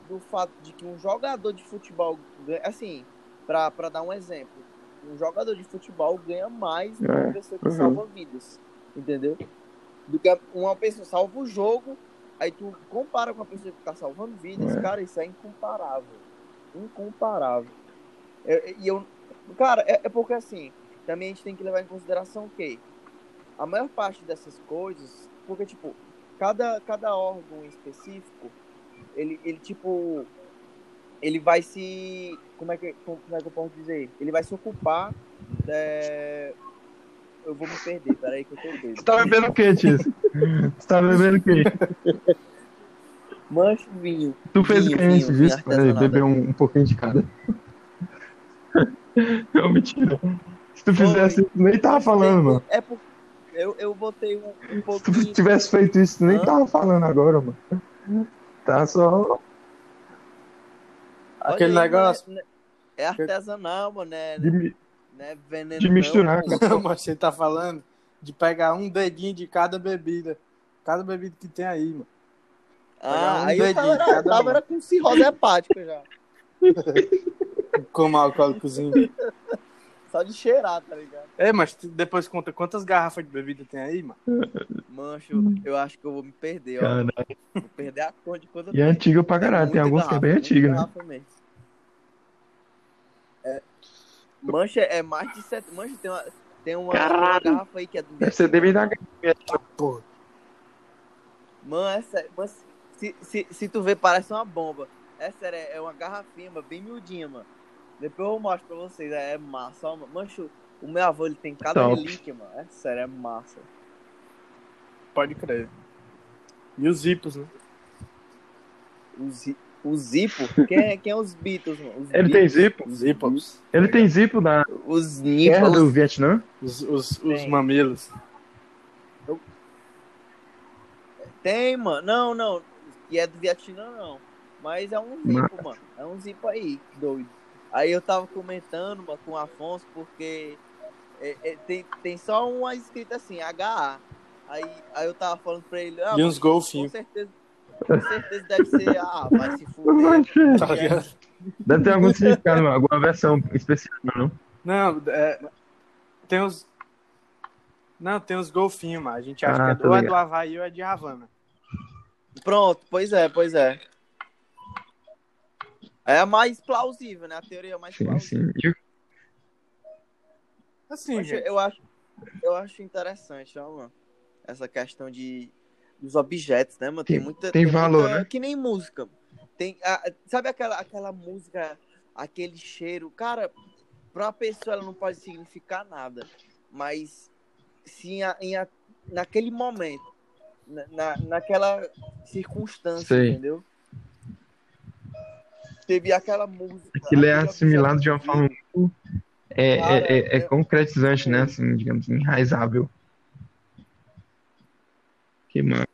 do fato de que um jogador de futebol, assim, pra, pra dar um exemplo, um jogador de futebol ganha mais do que É, uma pessoa que uhum. salva vidas, entendeu? Do que uma pessoa salva o jogo Aí tu compara com a pessoa que tá salvando vidas, É. cara, isso é incomparável. Incomparável. É- é- E eu, cara, é, é porque assim, também a gente tem que levar em consideração que a maior parte dessas coisas, porque tipo, cada, cada órgão específico, ele, ele tipo, ele vai se, como é que, como é que eu posso dizer? Ele vai se ocupar, é, eu vou me perder, peraí que eu tô doido. Você tá bebendo o quê, Tis? Você tá bebendo o quê? Mancho vinho. Tu fez o Vinho, que antes disso? Peraí, beber um, um pouquinho de cada. (laughs) Não, mentira. Se tu fizesse isso, tu nem tava falando, mano. É porque eu, eu botei um, um Se tu pouquinho. tivesse feito isso, tu nem Hã? tava falando agora, mano. Tá só. Aquele Olha aí, negócio. né, É artesanal, mano. É, De, mi- não é veneno. de misturar, não, cara. Não, mas você tá falando de pegar um dedinho de cada bebida. Cada bebida que tem aí, mano. Ah, um aí eu dedinho tava, de cada tava uma. era com cirrose hepática já. (laughs) Como alcoólicozinho. Só de cheirar, tá ligado? É, mas tu depois conta quantas garrafas de bebida tem aí, mano. Mancho, eu acho que eu vou me perder, ó. Vou perder a conta de quando e é antiga pra caralho. Tem alguns que é bem antigo, né? Mesmo. É, mancha é mais de sete. Mancha tem uma, tem uma, garrafa aí que é do Deve ser devido a. Porra. Mano, é sério. Mano, se, se, se tu ver, parece uma bomba. É sério, é é uma garrafinha, mano, bem miudinha, mano. Depois eu mostro pra vocês, é é massa, ó, mano. Mancho, o meu avô, ele tem cada Top. relíquia, mano. É sério, é massa. Pode crer. E os zipos, né? O, Zi- o Zipo, quem é, quem é os Beatles, mano? Os Ele tem Beatles, zipo? Os zipos. Ele tem zipo da Os guerra do. Vietnã? Os, os, os Tem. mamilos. Tem, mano. Não, não. Que é do Vietnã, não. Mas é um zipo, mano. É um zipo aí, doido. Aí eu tava comentando, mano, com o Afonso, porque é- é, tem, tem só uma escrita assim, HA. Aí, aí eu tava falando pra ele, ah, E mano, uns com golfinhos. certeza, com certeza deve ser, ah, vai se fuder. Tá? Deve ter algum significado, mano. Alguma versão especial, não? Não, é, tem os. Não, tem os golfinhos, mas a gente acha Ah, que é tô do, é do Havaí ou é de Havana. Pronto, pois é, pois é. É a mais plausível, né? A teoria mais Sim, plausível. sim. Assim, Mas gente. eu acho, eu acho interessante, ó, mano. Essa questão de dos objetos, né, mano? Tem, Tem- muita. tem valor, muita- né? Que nem música. Tem, a- sabe aquela, aquela música, aquele cheiro? Cara, pra uma pessoa ela não pode significar nada. Mas se em em naquele momento, na, na- naquela circunstância, Sei. entendeu? Teve aquela música. Ele é assimilado de uma forma muito. É, Cara, é, é, é concretizante, né? Assim, digamos, enraizável. Que mano.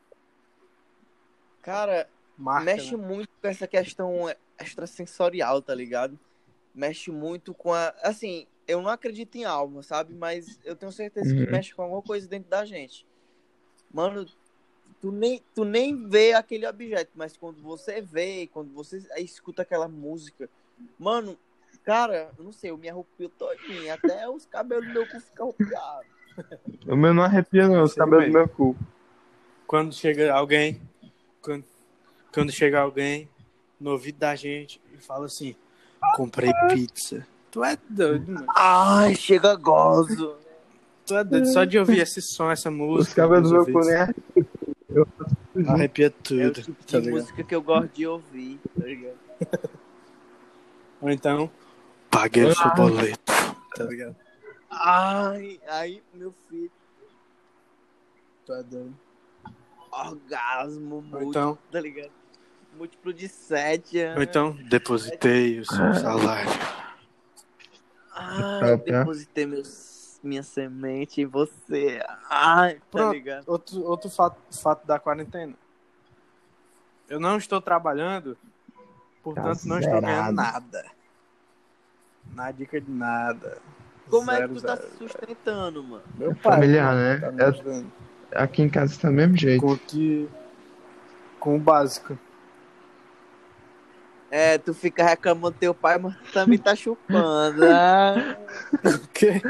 Cara, Marca, mexe né? muito com essa questão extrasensorial, tá ligado? Mexe muito com a. Assim, eu não acredito em alma, sabe? Mas eu tenho certeza que Uhum. mexe com alguma coisa dentro da gente. Mano, tu nem, tu nem vê aquele objeto, mas quando você vê, quando você escuta aquela música, mano, cara, eu não sei, eu me arrepio todinho, até os cabelos do meu cu ficam arrepiados. O meu não arrepia, não. Os cabelos do meu cu. Quando chega alguém. Quando, chega alguém no ouvido da gente e fala assim: comprei pizza. Tu é doido, mano. Ai, chega gozo. Tu é doido. Só de ouvir esse som, essa música. Os cabelos do meu nem arrepiam. Arrepia É tudo. tipo tá de música que eu gosto de ouvir, tá ligado? Ou então, paguei o seu boleto. Tá ligado? Ai, aí, meu filho, Tu é doido. orgasmo Ou múltiplo, então, tá ligado? Múltiplo de sete. ou então, depositei o seu salário. Ai, Top, né? depositei meus, minha semente em você. Ai, tá Pronto. ligado? Outro, outro fato, fato da quarentena. Eu não estou trabalhando, portanto Tá não estou ganhando nada. Na dica de nada. Como é Zero, que tu tá zero, se sustentando, mano? Meu pai. Familiar, né? Tá É-. Aqui em casa tá do mesmo jeito. Com o que. Com o básico. É, tu fica reclamando do teu pai, mas tu também tá chupando. (laughs) Ah, quê?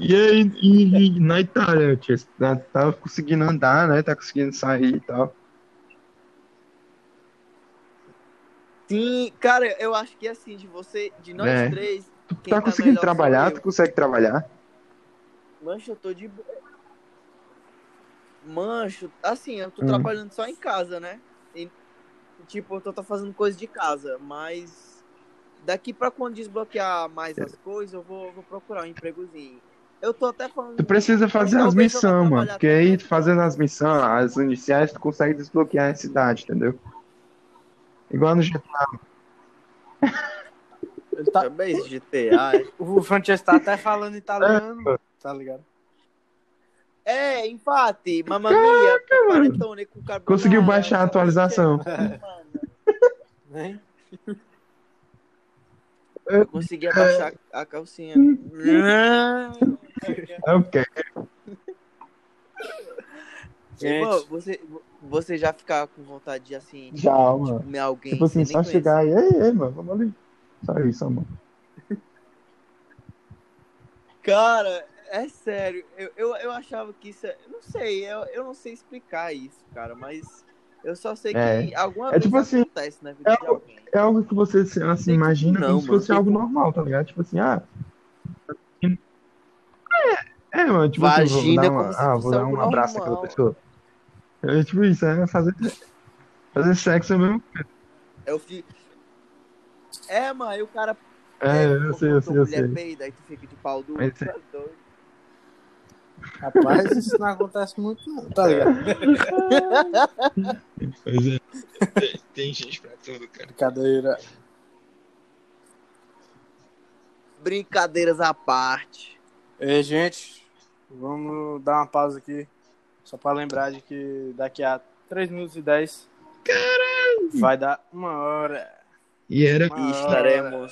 E, aí, e, e na Itália, tia, tá, tá conseguindo andar, né? Tá conseguindo sair e tal. Sim, cara, eu acho que assim, de você, de nós É. três, Tu quem tá tá conseguindo trabalhar? Tu consegue trabalhar? Mancho, eu tô de boa. Mancho, assim, eu tô Hum. trabalhando só em casa, né? Tipo, eu tô, tô fazendo coisa de casa, mas daqui pra quando desbloquear mais as coisas, eu vou, vou procurar um empregozinho. Eu tô até falando. Tu precisa fazer as missões, mano. Porque aí, fazendo as missões, as iniciais, tu consegue desbloquear a cidade, entendeu? Igual no GTA. Ele tá, Também GTA. é. (laughs) o Francesco tá até falando italiano, tá ligado? É, empate, mamma mia, panetone com carbonara. Conseguiu baixar a atualização. Né? Eu consegui abaixar a calcinha. É o quê? Irmão, Gente, você, você já ficar com vontade de assim, Já, de mano. comer alguém. Tipo assim, só chegar aí, ei, ei, mano, vamos ali. Só isso, mano. Cara, é sério. Eu, eu, eu achava que isso. É, não sei, eu, eu não sei explicar isso, cara, mas eu só sei que É. alguma É vez tipo assim, acontece na vida é de alguém. É algo que você assim, imagina não, como se fosse algo normal, tá ligado? Tipo assim, ah. É, é mano, tipo assim, vou dar uma, ah, vou dar um abraço àquela normal. pessoa. É tipo isso, é fazer, fazer sexo mesmo. Eu fico. É, mano, aí o cara. É, eu sei, eu sei, eu sei. peida, aí tu fica de pau duro. Mas é doido. Rapaz, isso não acontece muito, não, tá ligado? Pois é. Tem, tem gente pra tudo, cara. Brincadeira. Brincadeiras à parte. Ei, gente, vamos dar uma pausa aqui. Só pra lembrar de que daqui a 3 minutos e 10 vai dar uma hora. E era. Uma E hora.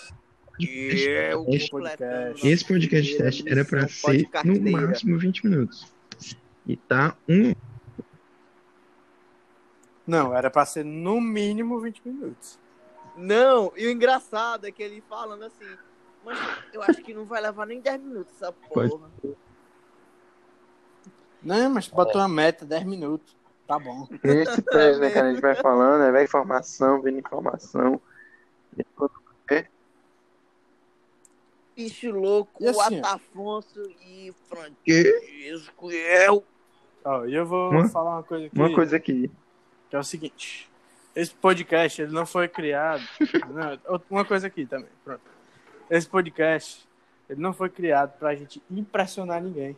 Estaremos. Eu Esse completando Esse podcast teste era pra missão ser no máximo 20 minutos. E tá um. Não, era pra ser no mínimo 20 minutos. Não, e o engraçado é que ele falando assim, mas eu acho que não vai levar nem 10 minutos essa Pode. porra. Não, mas botou uma meta, 10 minutos. Tá bom. Esse teste, né, cara? A gente vai falando, né? Vai informação, vendo informação. E (laughs) quando Bicho louco, E assim, o Atafonso e Francisco e eu. Ó, e eu vou Uma- falar uma coisa aqui. Uma coisa aqui. Que é o seguinte. Esse podcast, ele não foi criado... (laughs) não, uma coisa aqui também, pronto. Esse podcast, ele não foi criado pra gente impressionar ninguém.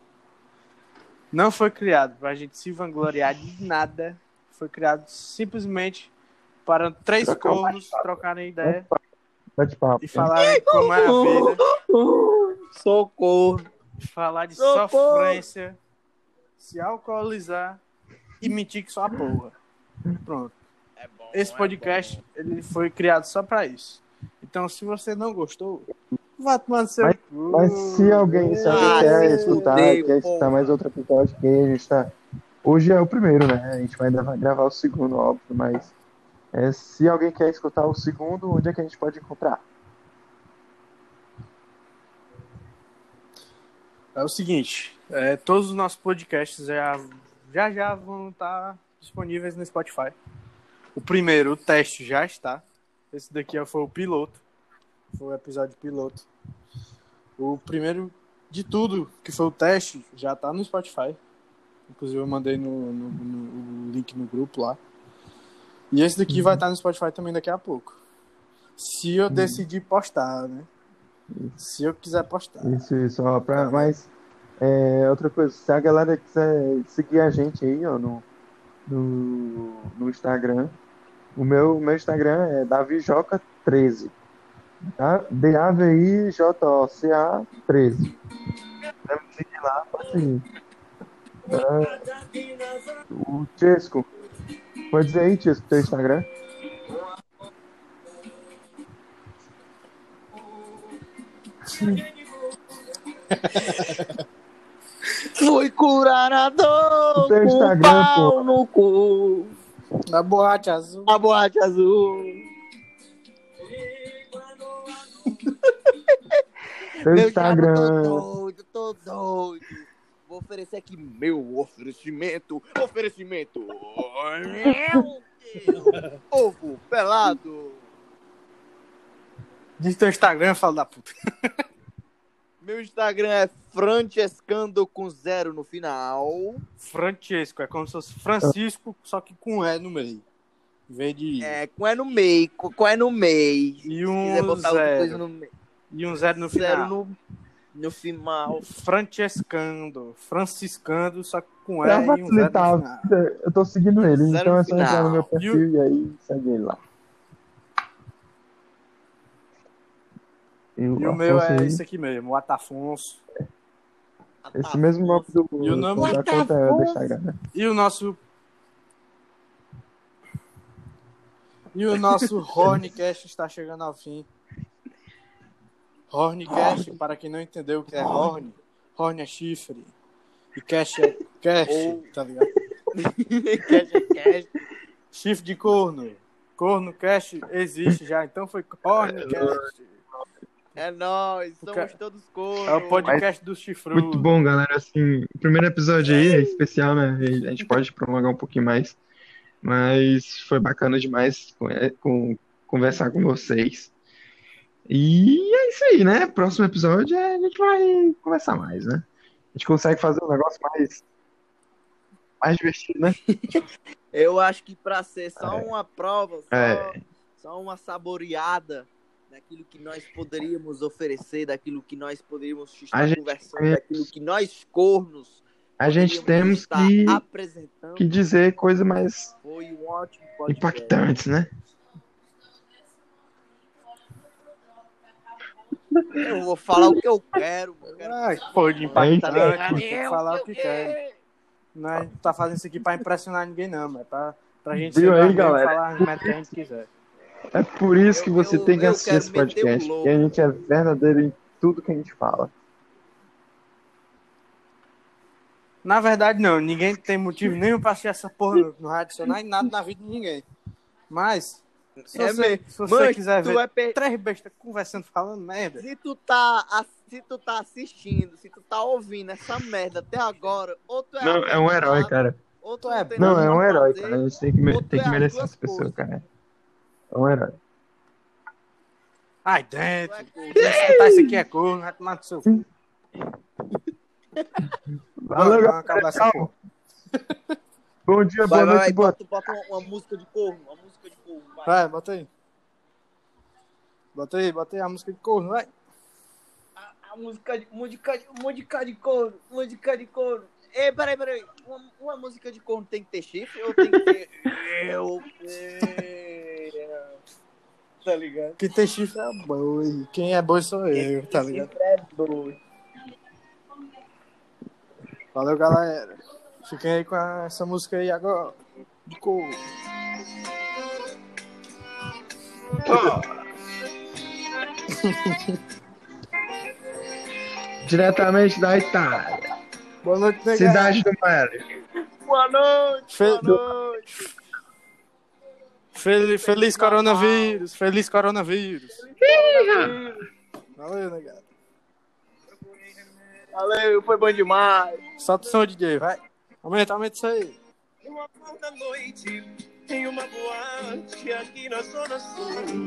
Não foi criado pra gente se vangloriar de nada. Foi criado simplesmente para três Trocar cornos trocarem ideia e falarem como é a vida. Socorro. falar de Socorro! sofrência, se alcoolizar e mentir que só a porra. Pronto. É bom, Esse é podcast, ele foi criado só pra isso. Então, se você não gostou, vá tomar no seu Mas-. Mas se alguém, se alguém Ah, quer escutar, quer escutar porra. mais outro episódio, que a gente tá. Hoje é o primeiro, né? A gente vai ainda vai gravar o segundo, óbvio, mas é, se alguém quer escutar o segundo, onde é que a gente pode encontrar? É o seguinte, é, todos os nossos podcasts já já, já vão estar disponíveis no Spotify. O primeiro, o teste, já está. Esse daqui foi o piloto. Foi o episódio piloto. O primeiro de tudo, que foi o teste, já está no Spotify. Inclusive eu mandei no, no- no- o link no grupo lá. E esse daqui vai estar no Spotify também daqui a pouco. Se eu decidir postar, né? Se eu quiser postar. Isso, isso, ó, pra, mas é, outra coisa, se a galera quiser seguir a gente aí, ó, no, no, no Instagram, o meu, meu Instagram é davijoca13, tá? D-A-V-I-J-O-C-A 13. Deve seguir lá, pode seguir. É, o Chesco, pode dizer aí, Chesco, teu Instagram? Fui curar a dor com Instagram, pau pô. no cu. Na boate azul. A boate azul. Meu Instagram. diabo todo Ô, doido. Vou oferecer aqui meu oferecimento. Oferecimento. Meu Deus. Ovo pelado. Diz teu Instagram, fala da puta. (laughs) Meu Instagram é Francescando com zero no final. Francesco, é como se fosse Francisco, só que com E no meio. Em vez de. É, com é no meio, com com é no meio. E um zero. no meio. E um zero no Zero final. no, no final. Francescando. Franciscando, só que com E Pra e um zero no a final. eu tô seguindo ele, Zero então é só entrar no meu perfil e aí segue ele lá. Eu, E o meu é aí, esse aqui mesmo, o Atafonso. Esse mesmo nome do, E o nome da conta é do Instagram, né? E o nosso. E o nosso (laughs) Horncast está chegando ao fim. Horncast, para quem não entendeu o que é Horn, Horn é chifre. E Cash é cash, Ou- tá ligado? Cash é cash. Chifre de corno. Corno cash existe já, então foi Horncast. É nóis, somos todos cornos. É o podcast do chifrudo. Muito bom, galera. Assim, o primeiro episódio aí é especial, né? A gente pode prolongar um pouquinho mais. Mas foi bacana demais com, é, com- conversar com vocês. E é isso aí, né? Próximo episódio é- a gente vai conversar mais, né? A gente consegue fazer um negócio mais, mais divertido, né? (laughs) Eu acho que pra ser só É. uma prova, só, É. só uma saboreada daquilo que nós poderíamos oferecer, daquilo que nós poderíamos A estar gente conversando, tem- daquilo que nós cornos A gente temos estar que, apresentando. que dizer coisas mais Foi um impactantes, né? Eu vou falar o que eu quero. Eu quero Ai, pô, de impactante, que falar o que quer. Não é- tá fazendo isso aqui pra impressionar ninguém, não, mas pra, pra gente Viu aí, galera? falar as merda que a gente quiser. É por isso que você eu- tem que assistir esse podcast, porque a gente é verdadeiro em tudo que a gente fala. Na verdade, não. Ninguém tem motivo nenhum pra assistir essa porra no, Nacional e nada na vida de ninguém. Mas, se É você, se você Mãe, quiser tu ver vai per- três bestas conversando, falando merda, Se tu, tá, se tu tá assistindo, se tu tá ouvindo essa merda até agora, ou tu é Não, é um herói, cara. ou tu É, Não, é um herói, fazer. cara. A gente tem que, tem é que merecer essa pessoa, cara. É um herói. ai dentro. escutar isso aqui é corno, vai tomar no seu cu. Valeu, acabar essa. Bom dia, boa vai, vai, noite, boa bota, bota uma, uma música de corno, uma música de corno. Vai. Vai, bota aí. Bota aí, bota aí a música de corno, vai. A, a música de, música, de- música de corno, música de corno. Ei, peraí, peraí. Uma, uma música de corno tem que ter chifre ou tem que ter. (laughs) Eu quero. Tá ligado? Quem tem chifre é boi. Quem é boi sou eu, tá ligado? Chifre é doido. Valeu, galera. Fiquem aí com essa música aí agora. De corno. (laughs) Diretamente da Itália. Boa noite, negado. Cidade do Mário. Boa noite, boa noite. Fel- Feliz coronavírus. Feliz coronavírus. Valeu, negado. Valeu, foi bom demais. Solta o som, DJ, vai. Aumenta, aumenta isso aí. Uma da noite, em uma boate aqui na Zona Sul.